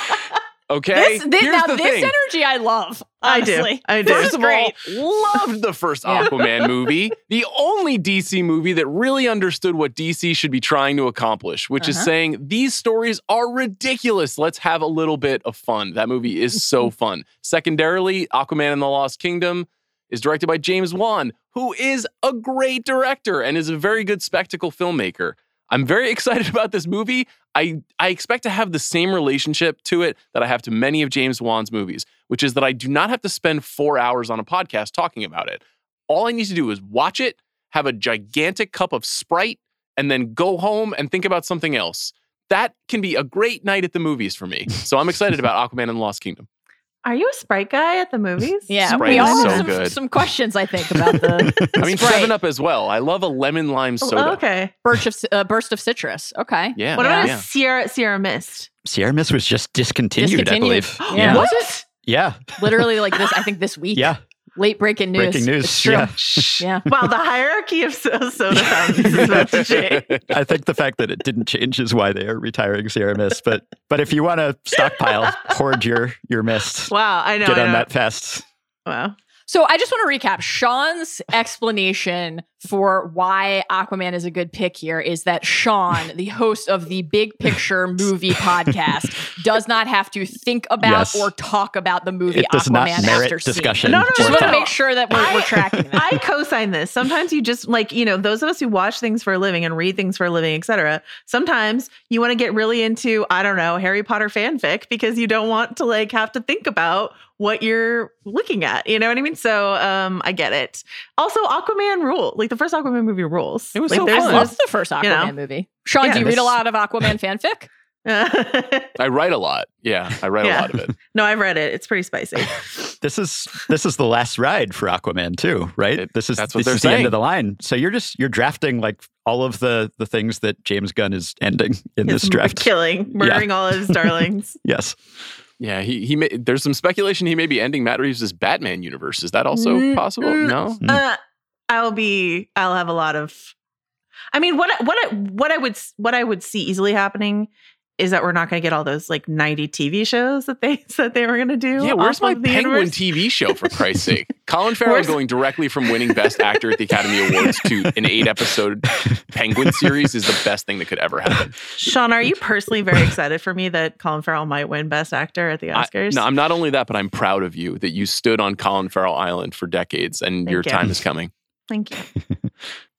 Okay? This, this Here's now the this thing. energy I love. I do. I do. First of all, loved the first Aquaman (laughs) movie. The only DC movie that really understood what DC should be trying to accomplish, which is Uh-huh. saying these stories are ridiculous. Let's have a little bit of fun. That movie is so (laughs) fun. Secondarily, Aquaman and the Lost Kingdom is directed by James Wan, who is a great director and is a very good spectacle filmmaker. I'm very (laughs) excited about this movie. I, I expect to have the same relationship to it that I have to many of James Wan's movies, which is that I do not have to spend four hours on a podcast talking about it. All I need to do is watch it, have a gigantic cup of Sprite, and then go home and think about something else. That can be a great night at the movies for me. So I'm excited about (laughs) Aquaman and the Lost Kingdom. Are you a Sprite guy at the movies? Yeah, Sprite we is all so some, good. some questions. I think about (laughs) the I mean, Sprite. Seven Up as well. I love a lemon lime Oh, soda. okay. burst of uh, burst of citrus. Okay. Yeah. What about yeah. a Sierra Sierra Mist? Sierra Mist was just discontinued, Discontinued. I believe. (gasps) Yeah. Was it? Yeah. Literally like this. I think this (laughs) week. Yeah. Late breaking news. Breaking news. It's true. Yeah. (laughs) Yeah. Wow, the hierarchy of soda fountains is about to change. (laughs) I think the fact that it didn't change is why they are retiring Sierra Mist. But but if you want to stockpile, hoard your your mist. Wow, I know. Get I on know. that fast. Wow. So I just want to recap. Sean's explanation for why Aquaman is a good pick here is that Sean, the host of the Big Picture (laughs) Movie Podcast, does not have to think about Yes. or talk about the movie It does not Aquaman merit after seeing it. discussion. No, no, Just want to make sure that we're, we're tracking that. I co-sign this. Sometimes you just like, you know, those of us who watch things for a living and read things for a living, etc. Sometimes you want to get really into, I don't know, Harry Potter fanfic because you don't want to like have to think about what you're looking at. You know what I mean? So um I get it. Also, Aquaman rule. Like the first Aquaman movie rules. It was like, so there's I fun. love the first Aquaman you know. movie. Sean, Yeah, do you read a lot of Aquaman (laughs) fanfic? I write a lot. Yeah, I write Yeah. a lot of it. (laughs) no, I've read it. It's pretty spicy. (laughs) This is this is the last ride for Aquaman too, right? It- this is that's what this they're is the end saying. of the line. So you're just you're drafting like all of the the things that James Gunn is ending in His this draft. killing, murdering all of his darlings. Yes. Yeah, he he may, there's some speculation he may be ending Matt Reeves' Batman universe. Is that also Mm, possible? mm, No. Mm. Uh, I'll be. I'll have a lot of. I mean, what I- what I, what I would what I would see easily happening is that we're not going to get all those like ninety TV shows that they (laughs) said they were going to do. Yeah, where's my Penguin universe. TV show for Christ's sake? (laughs) Colin Farrell Where's- going directly from winning Best Actor at the Academy Awards to an eight-episode Penguin series is the best thing that could ever happen. Sean, are you personally very excited for me that Colin Farrell might win Best Actor at the I- Oscars? no, I'm not only that, but I'm proud of you that you stood on Colin Farrell Island for decades, and Thank your you. time is coming. Thank you. (laughs) All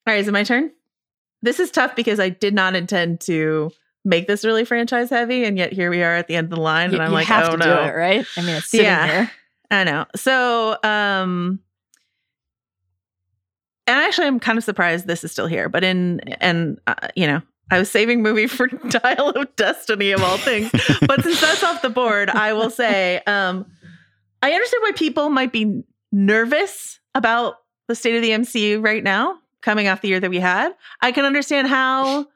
right, is it my turn? This is tough because I did not intend to make this really franchise heavy, and yet here we are at the end of the line, You, and I'm like, have oh to no, do it, right? I mean, it's sitting Yeah. here. I know. So, um, and actually, I'm kind of surprised this is still here. But in and uh, you know, I was saving movie for (laughs) Dial of Destiny of all things. but since that's off the board, I will say, um, I understand why people might be nervous about the state of the MCU right now, coming off the year that we had. I can understand how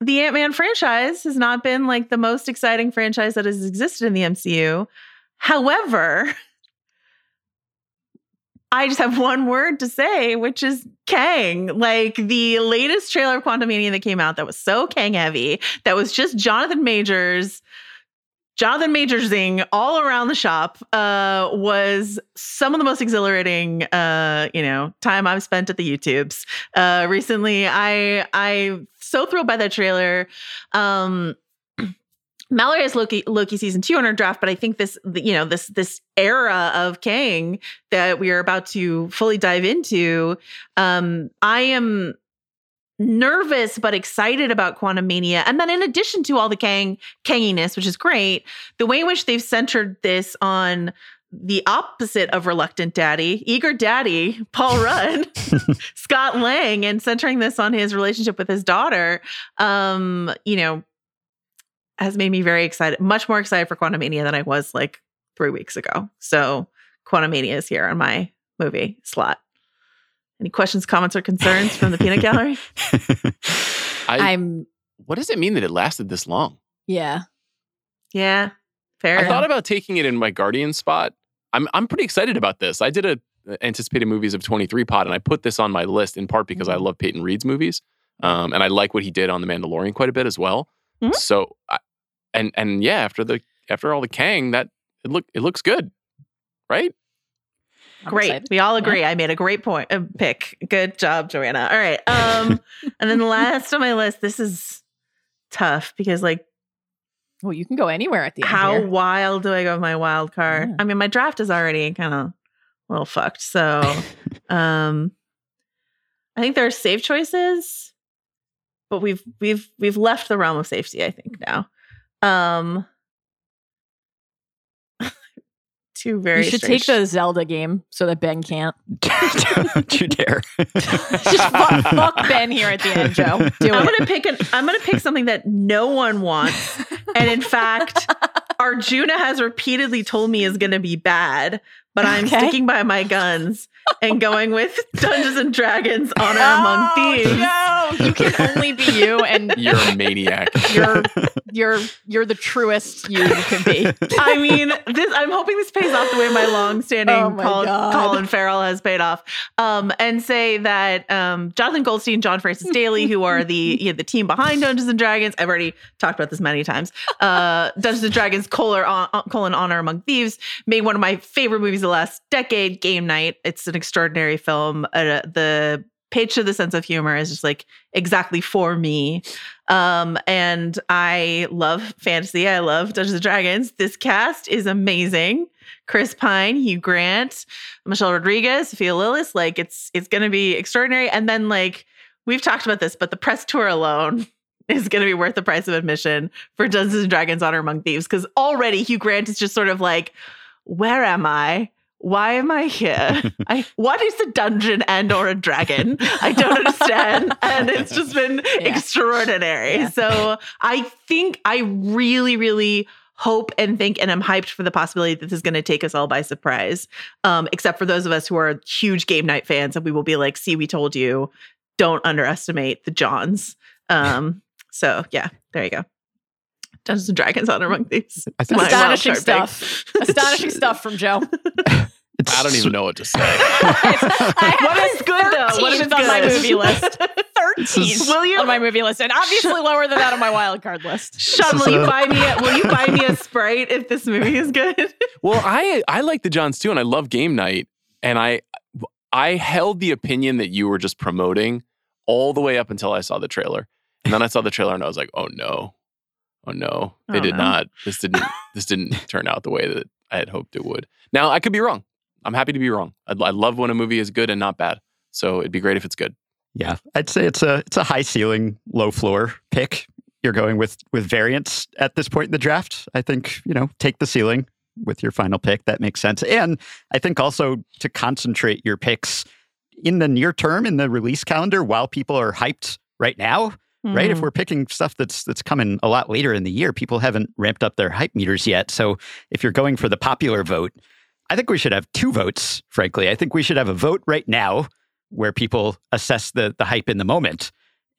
the Ant Man franchise has not been like the most exciting franchise that has existed in the MCU. However, (laughs) I just have one word to say, which is Kang. Like the latest trailer of Quantumania that came out that was so Kang heavy, that was just Jonathan Majors Jonathan Majorsing all around the shop uh, was some of the most exhilarating, uh, you know, time I've spent at the YouTubes uh, recently. I I so thrilled by that trailer. Um, (clears throat) Mallory has Loki Loki season two on her draft, but I think this you know this this era of Kang that we are about to fully dive into. Um, I am nervous but excited about Quantumania. And then in addition to all the Kang Kanginess, which is great, the way in which they've centered this on the opposite of reluctant daddy, eager daddy, Paul (laughs) Rudd, (laughs) Scott Lang, and centering this on his relationship with his daughter, um, you know, has made me very excited, much more excited for Quantumania than I was like three weeks ago. So Quantumania is here on my movie slot. Any questions, comments, or concerns from the peanut gallery? (laughs) I, I'm what does it mean that it lasted this long? yeah. Yeah, fair. I thought about taking it in my Guardian spot. I'm I'm pretty excited about this. I did a uh, anticipated movies of 23 pod, and I put this on my list in part because I Mm-hmm. love Peyton Reed's movies, um, and I like what he did on The Mandalorian quite a bit as well. Mhm. So, I, and and yeah, after the after all the Kang, that it look it looks good, right? I'm great. excited. We all agree. I made a great point. Uh, pick. Good job, Joanna. All right. Um, (laughs) and then the last on my list. This is tough because like Well, you can go anywhere at the end. how here. wild do I go with my wild card? Yeah. I mean, my draft is already kind of a little fucked. So, (laughs) um, I think there are safe choices, but we've we've we've left the realm of safety. I think now. Um, two very You should strange- take the Zelda game so that Ben can't. (laughs) Don't you dare. (laughs) Just fuck, fuck Ben here at the end, Joe. Do I'm it. gonna pick an. I'm gonna pick something that no one wants, and in fact, (laughs) Arjuna has repeatedly told me is gonna be bad. But I'm Okay. sticking by my guns and going with Dungeons and Dragons: Honor Among Thieves. Oh, no, you can (laughs) only be you, and You're a maniac. you're you're you're the truest you can be. (laughs) I mean, this. I'm hoping this pays off the way my long-standing Oh my Colin, Colin Farrell has paid off. Um, and say that um, Jonathan Goldstein, John Francis Daly, who are the you know, the team behind Dungeons and Dragons. I've already talked about this many times. Uh, Dungeons and Dragons: colon, uh, colon Honor Among Thieves made one of my favorite movies of the last decade. Game Night. It's an extraordinary film. Uh, the pitch of the sense of humor is just like exactly for me. Um, and I love fantasy. I love Dungeons and Dragons. This cast is amazing. Chris Pine, Hugh Grant, Michelle Rodriguez, Sophia Lillis. Like it's it's gonna be extraordinary. And then like we've talked about this, but the press tour alone (laughs) is gonna be worth the price of admission for Dungeons and Dragons Honor Among Thieves. Because already Hugh Grant is just sort of like, where am I? Why am I here? (laughs) I what is a dungeon and or a dragon? I don't understand. (laughs) And it's just been Yeah. extraordinary. Yeah. So I think I really, really hope and think and I'm hyped for the possibility that this is going to take us all by surprise. Um, except for those of us who are huge game night fans and we will be like, see, we told you, don't underestimate the Johns. Um, (laughs) so yeah, there you go. Dungeons and Dragons Honor Among Thieves. I think Astonishing stuff. Astonishing stuff from Joe. It's I don't even know what to say. what is have What this is good, though? What is on my movie list. (laughs) 13th Will you- on my movie list, and obviously lower than that on my wild card list. (laughs) Sean, will you buy me a will you buy me a Sprite if this movie is good? (laughs) Well, I I like the Johns too, and I love Game Night, and I I held the opinion that you were just promoting all the way up until I saw the trailer, and then I saw the trailer and I was like, oh no, oh no, they Oh, did no. not. This didn't this didn't turn out the way that I had hoped it would. Now I could be wrong. I'm happy to be wrong. I, I love when a movie is good and not bad. So it'd be great if it's good. Yeah, I'd say it's a it's a high ceiling, low floor pick. You're going with with variance at this point in the draft. I think you know take the ceiling with your final pick. That makes sense. And I think also to concentrate your picks in the near term in the release calendar while people are hyped right now. Right, if Mhm. we're picking stuff that's that's coming a lot later in the year, people haven't ramped up their hype meters yet. So if you're going for the popular vote, I think we should have two votes. Frankly, I think we should have a vote right now where people assess the the hype in the moment,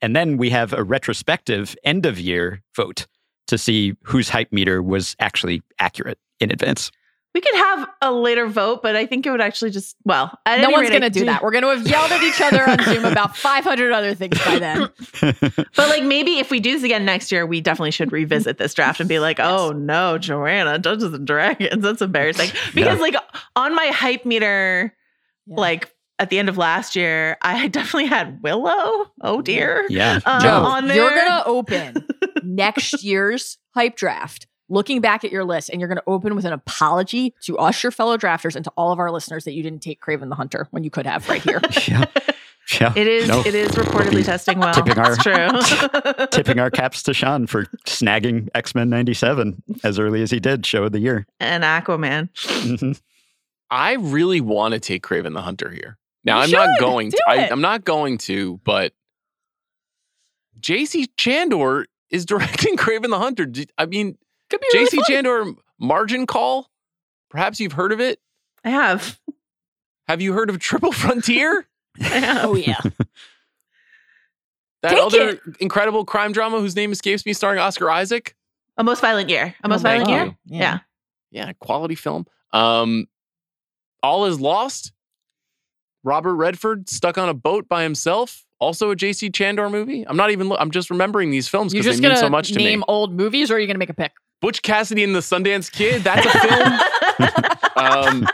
and then we have a retrospective end of year vote to see whose hype meter was actually accurate in advance. We could have a later vote, but I think it would actually just well. At No any one's going to do that. We're going to have yelled at each other on (laughs) Zoom about 500 other things by then. (laughs) But like maybe if we do this again next year, we definitely should revisit this draft and be like, oh no, Joanna, Dungeons and Dragons. That's embarrassing. (laughs) Because like on my hype meter, Yeah. like at the end of last year, I definitely had Willow. Oh dear. yeah. Um, Joe, on there. you're going to open next year's hype draft, looking back at your list, and you're going to open with an apology to us, your fellow drafters, and to all of our listeners that you didn't take Kraven the Hunter when you could have right here. (laughs) yeah. Yeah. It is. No. It is reportedly testing well. tipping our- it's true. (laughs) (laughs) Tipping our caps to Sean for snagging X Men 97 as early as he did, show of the year. and Aquaman. Mhm. I really want to take Kraven the Hunter here. Now You I'm not going Do to. I, it. I'm not going to, but JC Chandor is directing Kraven the Hunter. I mean, Could be really JC fun. Chandor margin call. Perhaps you've heard of it. I have. Have you heard of Triple Frontier? (laughs) I have. Oh, yeah. (laughs) That Take other it. incredible crime drama whose name escapes me, starring Oscar Isaac. A most violent year. A most Oh, violent year. Yeah. Yeah, quality film. Um, All is Lost. Robert Redford stuck on a boat by himself. Also a J.C. Chandor movie. I'm not even. lo- I'm just remembering these films because they mean so much to me. name old movies, or are you going to make a pick? Butch Cassidy and the Sundance Kid. That's a film. (laughs) um,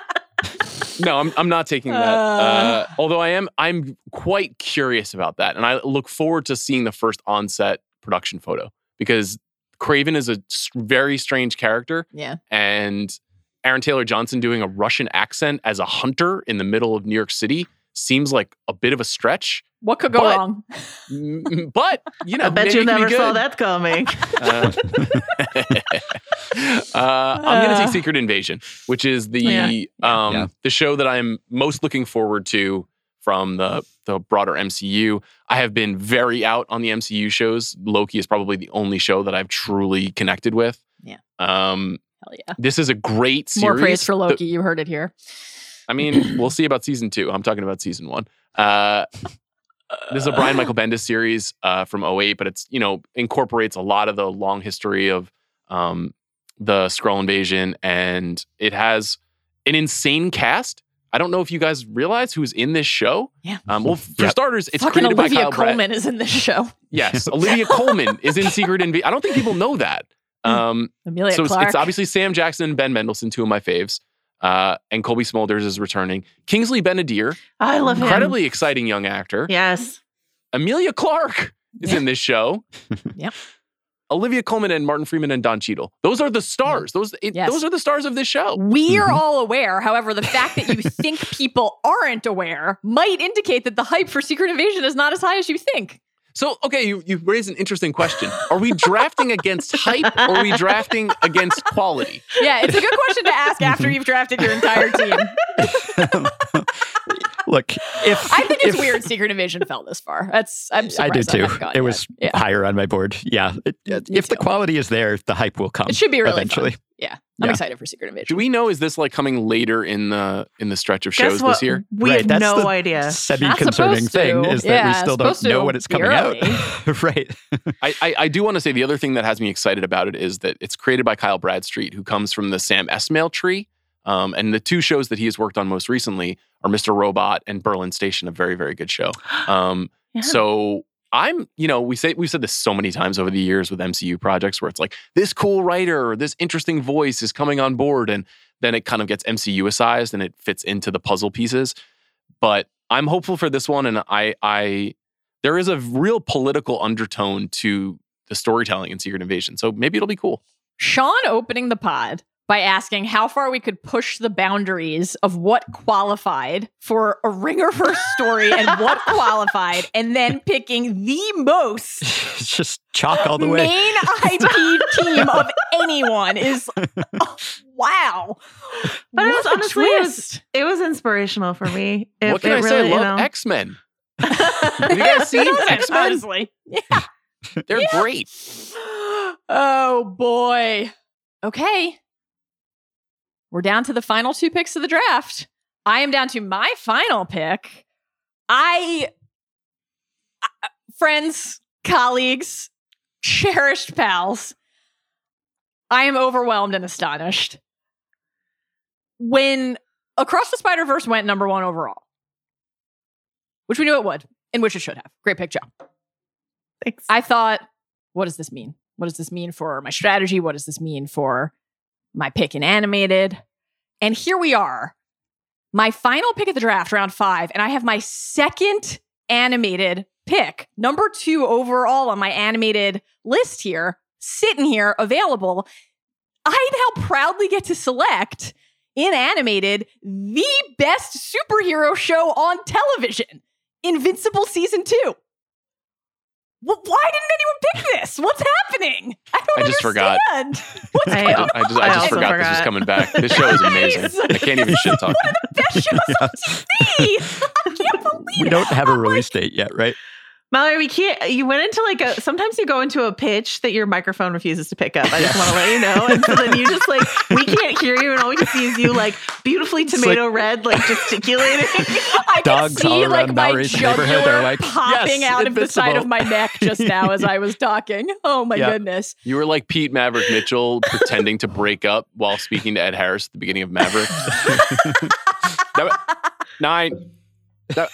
no, I'm, I'm not taking that. Uh, although I am, I'm quite curious about that, and I look forward to seeing the first on-set production photo because Kraven is a very strange character, Yeah. and Aaron Taylor Johnson doing a Russian accent as a hunter in the middle of New York City seems like a bit of a stretch. What could go But- wrong? But you know, I bet you it could be never saw that coming. (laughs) Uh, uh, (laughs) I'm going to take Secret Invasion, which is the Yeah. um, Yeah. the show that I'm most looking forward to from the the broader MCU. I have been very out on the MCU shows. Loki is probably the only show that I've truly connected with. Yeah. Um, Hell yeah. this is a great series. More praise for The- Loki. you heard it here. I mean, we'll see about season two. I'm talking about season one. Uh, this is a Brian Michael Bendis series uh, from 08, but it's, you know, incorporates a lot of the long history of um, the Skrull invasion. And it has an insane cast. I don't know if you guys realize who's in this show. Yeah. Um, well, for Yep. starters, it's Fucking created by Olivia Kyle Brett. Colman is in this show. (laughs) Yes, (laughs) Olivia (laughs) Colman is in Secret Invasion. I don't think people know that. Um, Emilia so it's, Clarke. it's obviously Sam Jackson and Ben Mendelsohn, two of my faves. Uh, and Cobie Smulders is returning. Kingsley Ben-Adir, I love him. incredibly exciting young actor. Yes. Emilia Clarke is in this show. (laughs) Yep. Olivia Colman and Martin Freeman and Don Cheadle. Those are the stars. Those it, Yes. those are the stars of this show. We are Mhm. all aware. However, the fact that you (laughs) think people aren't aware might indicate that the hype for Secret Invasion is not as high as you think. So, okay, you, you raise an interesting question. Are we drafting against hype or are we drafting against quality? Yeah, it's a good question to ask after mm-hmm. you've drafted your entire team. (laughs) Look, if I think it's if- weird Secret Invasion fell this far. That's I'm I surprised did too. haven't It yet. was yeah. higher on my board. Yeah. It- Me if the quality is there, the hype will come. It should be really eventually. fun. Yeah, I'm Yeah. excited for Secret Invasion. Do we know is this like coming later in the in the stretch of shows this year? We Right, have that's no the idea. Semi-concerning thing is that Yeah, we still don't know when it's coming be out. (laughs) right. (laughs) I, I, I do want to say the other thing that has me excited about it is that it's created by Kyle Bradstreet, who comes from the Sam Esmail tree. Um, and the two shows that he has worked on most recently are Mr. Robot and Berlin Station, a very, very good show. (gasps) Um, Yeah. So I'm, you know, we say we've said this so many times over the years with MCU projects where it's like this cool writer or this interesting voice is coming on board, and then it kind of gets MCUicized and it fits into the puzzle pieces. But I'm hopeful for this one, and I, I, there is a real political undertone to the storytelling in Secret Invasion, so maybe it'll be cool. Sean opening the pod by asking how far we could push the boundaries of what qualified for a ringer first story and what (laughs) qualified, and then picking the most It's (laughs) just chalk all the way. main IP (laughs) team of anyone is oh, wow. But it was a honestly, it was- It was inspirational for me. It, what can it I say? really, I you love know- X Men. Have you guys seen X Men? Honestly. Yeah. They're great. (gasps) Oh boy. Okay. We're down to the final two picks of the draft. I am down to my final pick. I, I- friends, colleagues, cherished pals. I am overwhelmed and astonished. when Across the Spider Verse went number one overall, which we knew it would, and which it should have. Great pick, Joe. Thanks. I thought, what does this mean? What does this mean for my strategy? What does this mean for my pick in animated? And here we are, my final pick of the draft, round five, and I have my second animated pick, number two overall on my animated list here, sitting here available. I now proudly get to select in animated the best superhero show on television, Invincible Season 2. Wh- Why didn't anyone pick this? What's happening? I don't I just forgot. (laughs) What's I- going I, on? I just, I I just also forgot this was coming back. This show is amazing. (laughs) I can't even shit talk. One of the best (laughs) shows on TV. I can't believe We don't have a I'm like, release date yet, right? Mallory, we can't. You went into like a. Sometimes you go into a pitch that your microphone refuses to pick up. I just want to let you know. And so then you just like we can't hear you, and all we can see is you like beautifully like- tomato red, like gesticulating. (laughs) I can Dogs all see around like my Mallory's neighborhood jugular like, popping "Yes, out of the side of my neck (laughs) just now as I was talking. Oh my Yeah. goodness. You were like Pete Maverick Mitchell (laughs) pretending to break up while speaking to Ed Harris at the beginning of Maverick. That- Nine. That-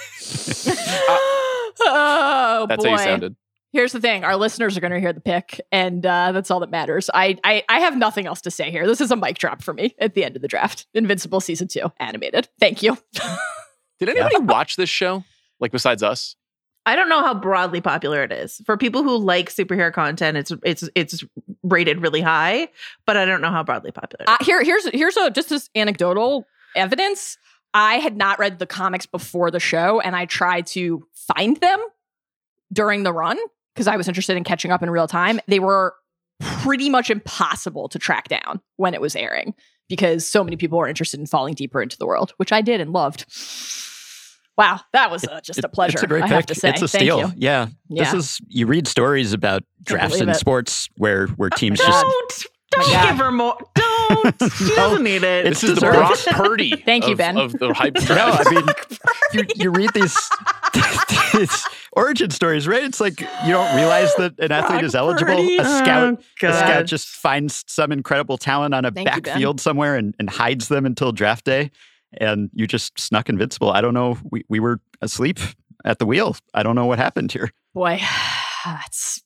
oh that's boy. how you sounded. Here's the thing: our listeners are going to hear the pick, and uh, that's all that matters. I, I I have nothing else to say here. This is a mic drop for me at the end of the draft. Invincible season two, animated. Thank you. (laughs) Did anybody watch this show? Like besides us? I don't know how broadly popular it is for people who like superhero content. It's it's it's rated really high, but I don't know how broadly popular. it Uh, here, here's here's a just as anecdotal evidence. I had not read the comics before the show, and I tried to find them during the run because I was interested in catching up in real time. They were pretty much impossible to track down when it was airing because so many people were interested in falling deeper into the world, which I did and loved. Wow, that was uh, just It- a pleasure. It's a great I pick. have to say, It's a Thank steal. you. Yeah. This is you read stories about drafts in sports where where teams God. just don't don't God. give her more. Don't. (laughs) She No. doesn't need it. It's This is the deserved. Brock Purdy. (laughs) Thank you, of- Ben. Of the hype (laughs) No. I mean, you, you read these, these origin stories, right? It's like you don't realize that an athlete Brock is eligible. Purdy. A oh, scout, Oh, a scout just finds some incredible talent on a Thank you, backfield somewhere and, and hides them until draft day, and you just snuck invincible. I don't know. We we were asleep at the wheel. I don't know what happened here. Boy, (sighs) that's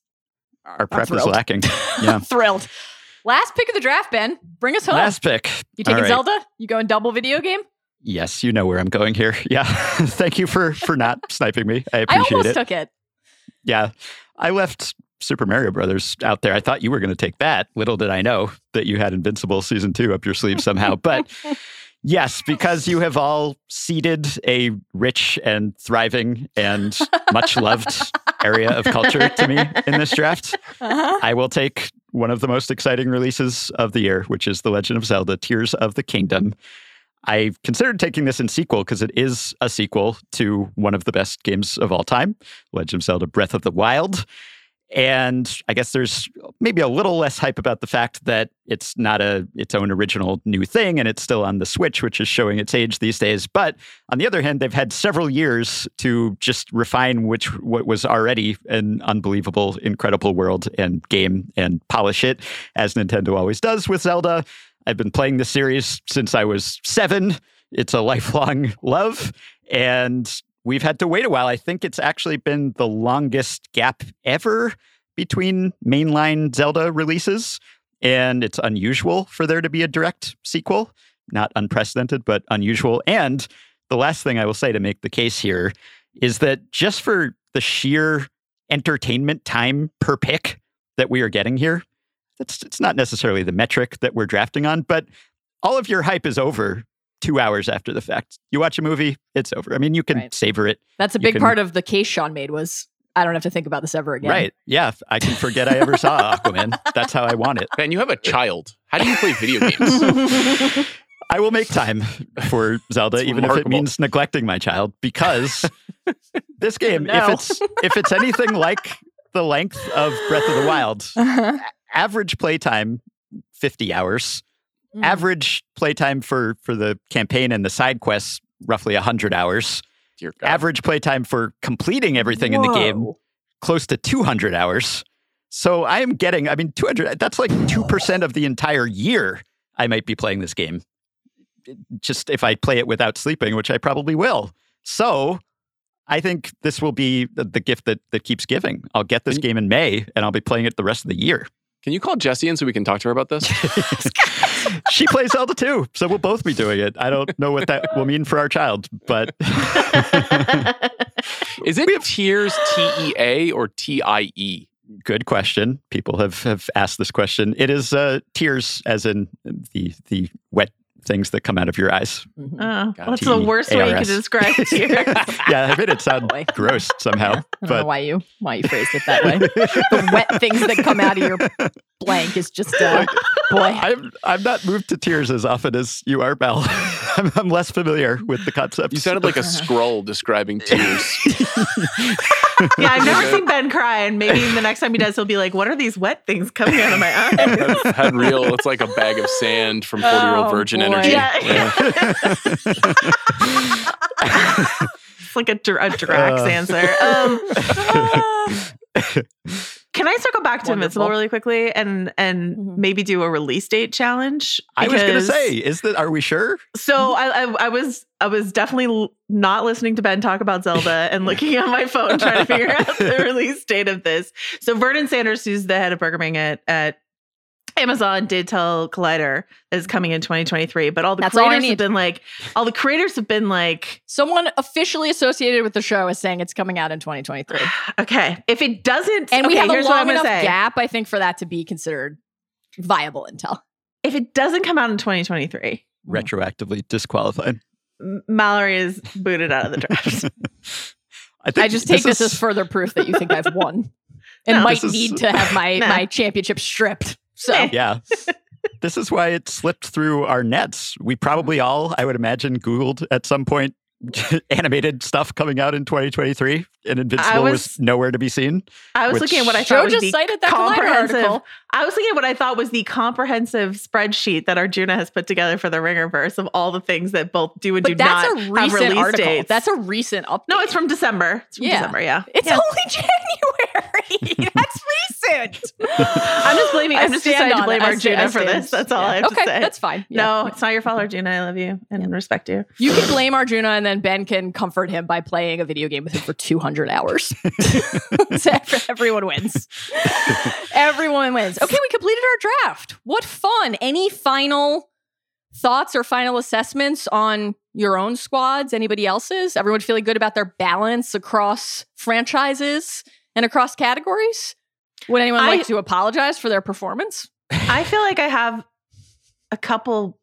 Our prep is lacking. Yeah. thrilled. Last pick of the draft, Ben. Bring us home. Last pick. you taking right. Zelda? You going double video game? Yes, you know where I'm going here. (laughs) Yeah. (laughs) Thank you for for not (laughs) sniping me. I appreciate I almost it. took it. Yeah. I left Super Mario Brothers out there. I thought you were going to take that. Little did I know that you had Invincible Season 2 up your sleeve somehow. But yes, because you have all ceded a rich and thriving and much loved area of culture to me in this draft, Uh-huh. I will take one of the most exciting releases of the year, which is The Legend of Zelda Tears of the Kingdom. I considered taking this in sequel because it is a sequel to one of the best games of all time, Legend of Zelda Breath of the Wild. And I guess there's maybe a little less hype about the fact that it's not a its own original new thing and it's still on the Switch, which is showing its age these days. But on the other hand, they've had several years to just refine which what was already an unbelievable, incredible world and game and polish it, as Nintendo always does with Zelda. I've been playing this series since I was seven. It's a lifelong love. And we've had to wait a while. I think it's actually been the longest gap ever between mainline Zelda releases. And it's unusual for there to be a direct sequel. Not unprecedented, but unusual. And the last thing I will say to make the case here is that just for the sheer entertainment time per pick that we are getting here, that's it's not necessarily the metric that we're drafting on, but all of your hype is over two hours after the fact. You watch a movie, it's over. I mean, you can Right. savor it. That's a You big can- part of the case Sean made was I don't have to think about this ever again. Right. Yeah. I can forget I ever saw (laughs) Aquaman. That's how I want it. Ben, you have a child. How do you play video (laughs) games? I will make time for Zelda, It's even if it means neglecting my child, because this (laughs) game, no. if it's if it's anything like the length of Breath of the Wild, Uh-huh. average playtime 50 hours. Mm. Average playtime for for the campaign and the side quests roughly 100 hours. Dear God. Average playtime for completing everything in the game close to 200 hours. So I am getting, I mean, 200, that's like 2% of the entire year I might be playing this game. just if I play it without sleeping, which I probably will. So I think this will be the, the gift that that keeps giving. I'll get this game in May, and I'll be playing it the rest of the year. Can you call Jessie in so we can talk to her about this? (laughs) (laughs) (laughs) (laughs) she plays Zelda too, so we'll both be doing it. I don't know what that will mean for our child, but (laughs) Is it have, Tears T E A or T I E? good question. People have have asked this question. It is uh, tears, as in the the wet things that come out of your eyes. Oh, Got what's it. the worst way you could describe (laughs) tears? yeah, I made it sound Boy. gross somehow, I don't know why you why you phrased it that way. the wet things that come out of your blank is just (laughs) a boy. I'm I'm not moved to tears as often as you are, Belle. (laughs) I'm, I'm less familiar with the concept. You sounded like a (laughs) Skrull describing tears. yeah, I've never seen Ben cry, and maybe the next time he does, he'll be like, "What are these wet things coming out of my eyes?" had, had real. It's like a bag of sand from Forty Year Old Oh, Virgin boy. Energy. Yeah. it's like a, dr- a Drax Uh. answer. Um, can I circle back to Invincible really quickly and and Mhm. maybe do a release date challenge? I was gonna say, is that are we sure? So I, I I was I was definitely not listening to Ben talk about Zelda (laughs) and looking at my phone trying to figure out the (laughs) release date of this. So Vernon Sanders, who's the head of programming at at Amazon, did tell Collider that it's coming in 2023. But all the That's all creators have been like, all the creators have been like, Someone officially associated with the show is saying it's coming out in 2023. (sighs) okay, if it doesn't, And we have a here's what long enough say. gap, I think, for that to be considered viable intel. If it doesn't come out in 2023, mm. Retroactively disqualified. Mallory is booted out of the draft. (laughs) I, think I just take this, is- as further proof that you think I've won (laughs) and No, might this is- need to have my, (laughs) No. my championship stripped. So Eh. yeah. this is why it slipped through our nets. We probably all, I would imagine, Googled at some point (laughs) animated stuff coming out in 2023, and Invincible was, was- nowhere to be seen. I was looking at what I Jo thought was just the cited that comprehensive. article. I was looking at what I thought was the comprehensive spreadsheet that Arjuna has put together for the Ringerverse of all the things that both do and do But that's not a have release article. dates. That's a recent update. no, it's from December. It's from Yeah. December. Yeah, It's Yeah. only (laughs) January. (laughs) That's recent. I'm just blaming. I'm just deciding to blame it. I sta- I Arjuna for this. That's all yeah. I have okay, to say. Okay, that's fine. Yeah. No, it's not your fault, Arjuna. I love you and respect you. You can blame Arjuna, and then Ben can comfort him by playing a video game with him for 200 hours. (laughs) (laughs) So Everyone wins. Everyone wins. Okay, we completed our draft. What fun. Any final thoughts or final assessments on your own squads? Anybody else's? Everyone feeling good about their balance across franchises and across categories? Would anyone I- like to apologize for their performance? I feel like I have a couple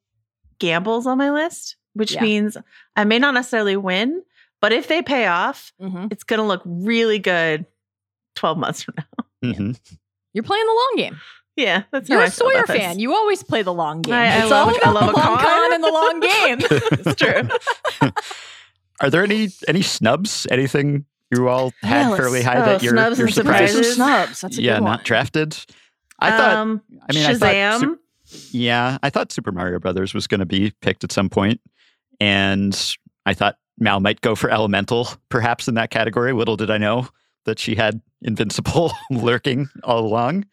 gambles on my list, which Yeah. means I may not necessarily win, but if they pay off, Mhm. it's going to look really good 12 months from now. (laughs) Mhm. You're playing the long game. Yeah, that's You're how a I Sawyer about this. fan. You always play the long game. I- I it's love all a- I about love the long con. con and the long (laughs) game. it's true. (laughs) Are there any any snubs? Anything you all had Yeah, fairly high oh, that you're, snubs you're surprised? snubs. That's a yeah, good one. not drafted. I thought. um, I mean, I thought Shazam. Yeah, I thought Super Mario Brothers was going to be picked at some point, and I thought Mal might go for Elemental, perhaps in that category. Little did I know that she had Invincible (laughs) lurking all along,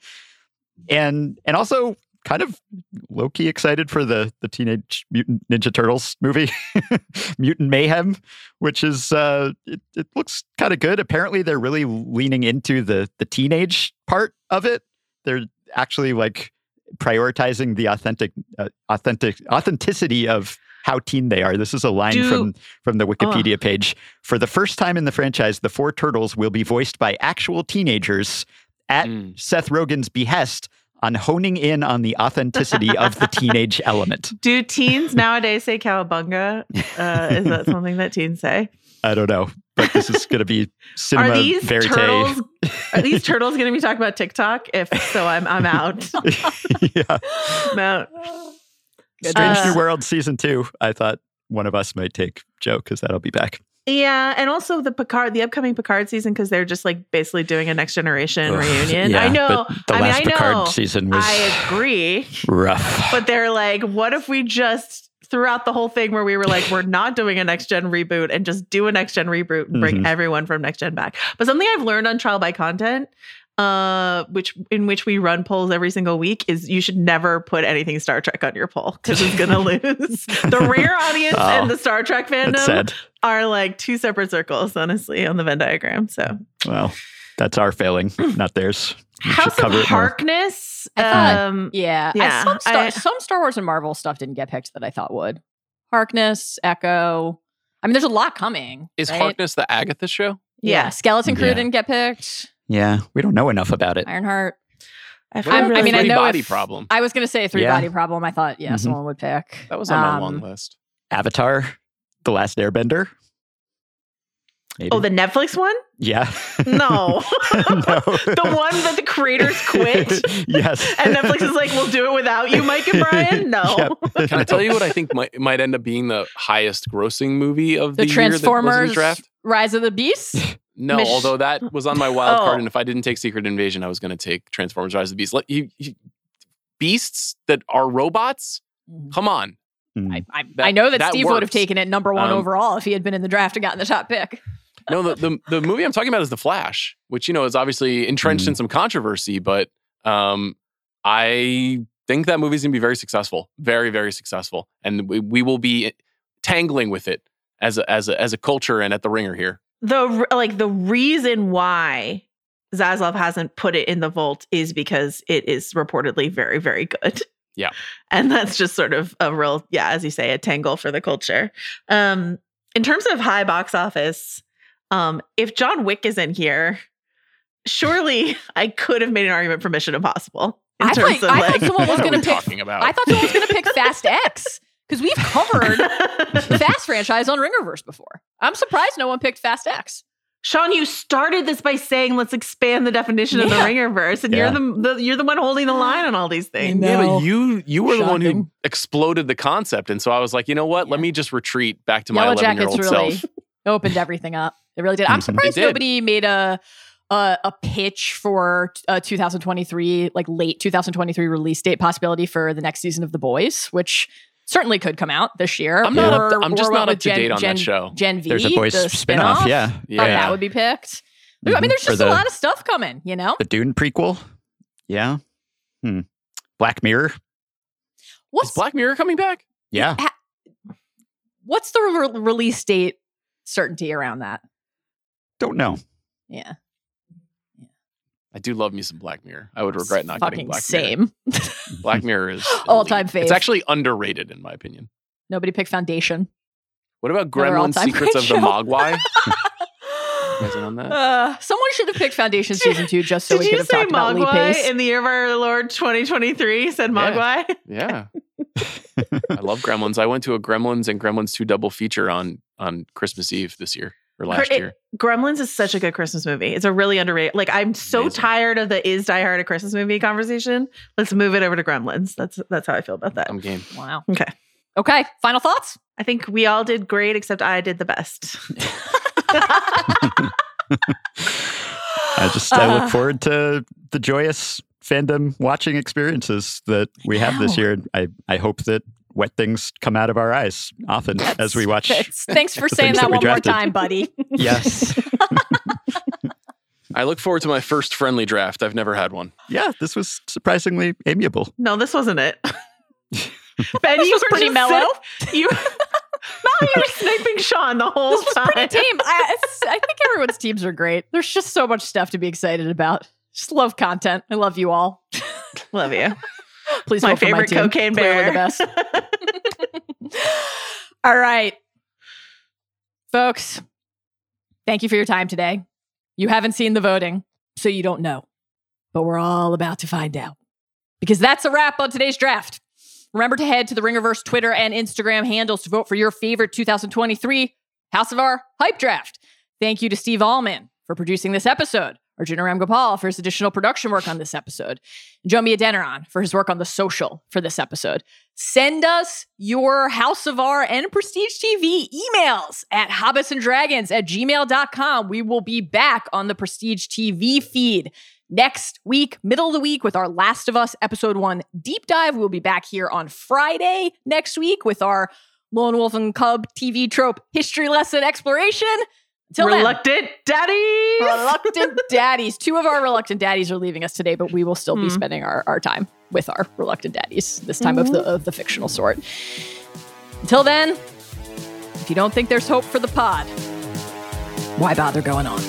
and and also kind of low key excited for the the Teenage Mutant Ninja Turtles movie, (laughs) Mutant Mayhem, which is uh, it, it looks kind of good. Apparently, they're really leaning into the the teenage part of it. They're actually like prioritizing the authentic uh, authentic authenticity of how teen they are. This is a line Do- from from the Wikipedia page. For the first time in the franchise, the four turtles will be voiced by actual teenagers at Mm. Seth Rogen's behest on honing in on the authenticity of the (laughs) teenage element. Do teens nowadays say cowabunga? Uh, is that something that teens say? I don't know, but this is going to be cinema Are these verite. turtles? Are these (laughs) turtles going to be talking about TikTok? If so, I'm I'm out. (laughs) yeah. I'm out. Strange Uh, New World season two. I thought one of us might take Jo because that'll be back. Yeah, and also the Picard, the upcoming Picard season, because they're just like basically doing a next generation Ugh, reunion. yeah, I know. the I mean, last I know. Picard season was I agree, rough. but they're like, what if we just throughout the whole thing where we were like, we're not doing a next gen reboot and just do a next gen reboot and bring Mhm. everyone from next gen back. But something I've learned on trial by content uh, which in which we run polls every single week, is you should never put anything Star Trek on your poll because it's gonna (laughs) lose. the rare audience Oh, and the Star Trek That's fandom sad. Are like two separate circles, honestly, on the Venn diagram. So Well, that's our failing, (clears throat) not theirs. We should House of cover it. Harkness. I thought- Um, Yeah, I- some, Star, I- some Star Wars and Marvel stuff didn't get picked that I thought would. Harkness, Echo. I mean, there's a lot coming. Is right? Harkness the Agatha show? Yeah, yeah. Skeleton Crew Yeah. didn't get picked. Yeah, we don't know enough about it. Ironheart. I, What I the mean, I know body if- problem. I was going to say a three Yeah. body problem. I thought, yeah, Mhm. someone would pick. That was on my Um, long list. Avatar, The Last Airbender. Maybe. Oh, the Netflix one? yeah. No. (laughs) (laughs) no. the one that the creators quit. (laughs) yes. And Netflix is like, we'll do it without you, Mike and Brian? No. Yep. Can I tell you what I think might, might end up being the highest grossing movie of The the, year that Transformers draft? Rise of the Beast. No, Mich- although that was on my wild Oh. card, and if I didn't take Secret Invasion, I was going to take Transformers: Rise of the Beast. Like, you, you- beasts that are robots. Mm-hmm. Come on, Mm. I, I, That- I know that, that Steve would have taken it number one Um, overall if he had been in the draft and gotten the top pick. no. The, the the movie I'm talking about is The Flash, which you know is obviously entrenched in some controversy, but um, I think that movie's going to be very successful, very very successful, and we, we will be tangling with it as a, as a, as a culture and at the ringer here. the like the reason why Zaslav hasn't put it in the vault is because it is reportedly very, very good. (laughs) Yeah. And that's just sort of a real, yeah, as you say, a tangle for the culture. Um, in terms of high box office, um, if John Wick is in here, surely (laughs) I could have made an argument for Mission Impossible. In I terms thought- of I like, thought someone was going to pick. talking about? I thought someone was going to pick Fast X because we've covered the (laughs) Fast franchise on Ringerverse before. I'm surprised no one picked Fast X. Sean, you started this by saying let's expand the definition of the Ringerverse, and Yeah. you're the, the you're the one holding the line on all these things. Yeah, but you you were the one who exploded the concept, and so I was like, you know what? Let me just retreat back to my Yellow eleven year Jackets old really self. opened everything up. It really did. I'm Mhm. surprised did. nobody made a a, a pitch for a 2023, like late 2023 release date possibility for the next season of The Boys, which certainly could come out this year. I'm not up to, I'm just not what up to with date on that Gen, show. Gen V. There's a boys the spin-off. Yeah. Thought Yeah, that would be picked. I mean, there's just the, a lot of stuff coming. You know, the Dune prequel. Yeah. Hmm. Black Mirror. Is what's Black Mirror coming back? Yeah. what's the re- release date certainty around that? Don't know. Yeah, I do love me some Black Mirror. I would regret not fucking getting Black Mirror. same. (laughs) Black Mirror is All-time (laughs) elite. It's actually underrated in my opinion. Nobody picked Foundation. What about Another Gremlin Secrets of the. Mogwai? (laughs) guys in on that? Uh, someone should have picked Foundation season two just so we could have talked about Lee Pace. in the year of our Lord 2023? Said Yeah. Mogwai. Yeah. I love Gremlins. I went to a Gremlins and Gremlins 2 double feature on on Christmas Eve this year or last it- year. Gremlins is such a good Christmas movie. It's a really underrated. Like I'm so Amazing. tired of the is Die Hard a Christmas movie conversation. Let's move it over to Gremlins. That's that's how I feel about that. I'm game. Wow. Okay. Okay. Final thoughts? I think we all did great except I did the best. (laughs) I just I Uh. look forward to the joyous fandom watching experiences that we have this Wow. year. I, I hope that wet things come out of our eyes often as we watch. Thanks for saying that that we one more time, buddy. (laughs) Yes. (laughs) I look forward to my first friendly draft. I've never had one. yeah, this was surprisingly amiable. no, this wasn't it. (laughs) Ben, This you was were pretty mellow. sit- you, no, you were sniping Sean the whole This was time. pretty tame. I, I think everyone's teams are great. There's just so much stuff to be excited about. Just love content. I love you all. Love you. Please My vote for favorite team. cocaine bear. the best. (laughs) all right. Folks, thank you for your time today. You haven't seen the voting, so you don't know. But we're all about to find out. Because that's a wrap on today's draft. Remember to head to the Ringerverse Twitter and Instagram handles to vote for your favorite 2023 House of R Hype Draft. Thank you to Steve Ahlman for producing this episode, Arjuna Ramgopal for his additional production work on this episode, and Jomi Adeniran for his work on the social for this episode. Send us your House of R and Prestige TV emails at hobbitsanddragons at gmail.com. We will be back on the Prestige TV feed next week, middle of the week, with our Last of Us episode one deep dive. We'll be back here on Friday next week with our Lone Wolf and Cub TV trope history lesson exploration. Till then, Reluctant daddy. reluctant (laughs) daddies. Two of our reluctant daddies are leaving us today, but we will still be Hmm. spending our, our time with our reluctant daddies, this time of the of the fictional sort. Until then, if you don't think there's hope for the pod, why bother going on?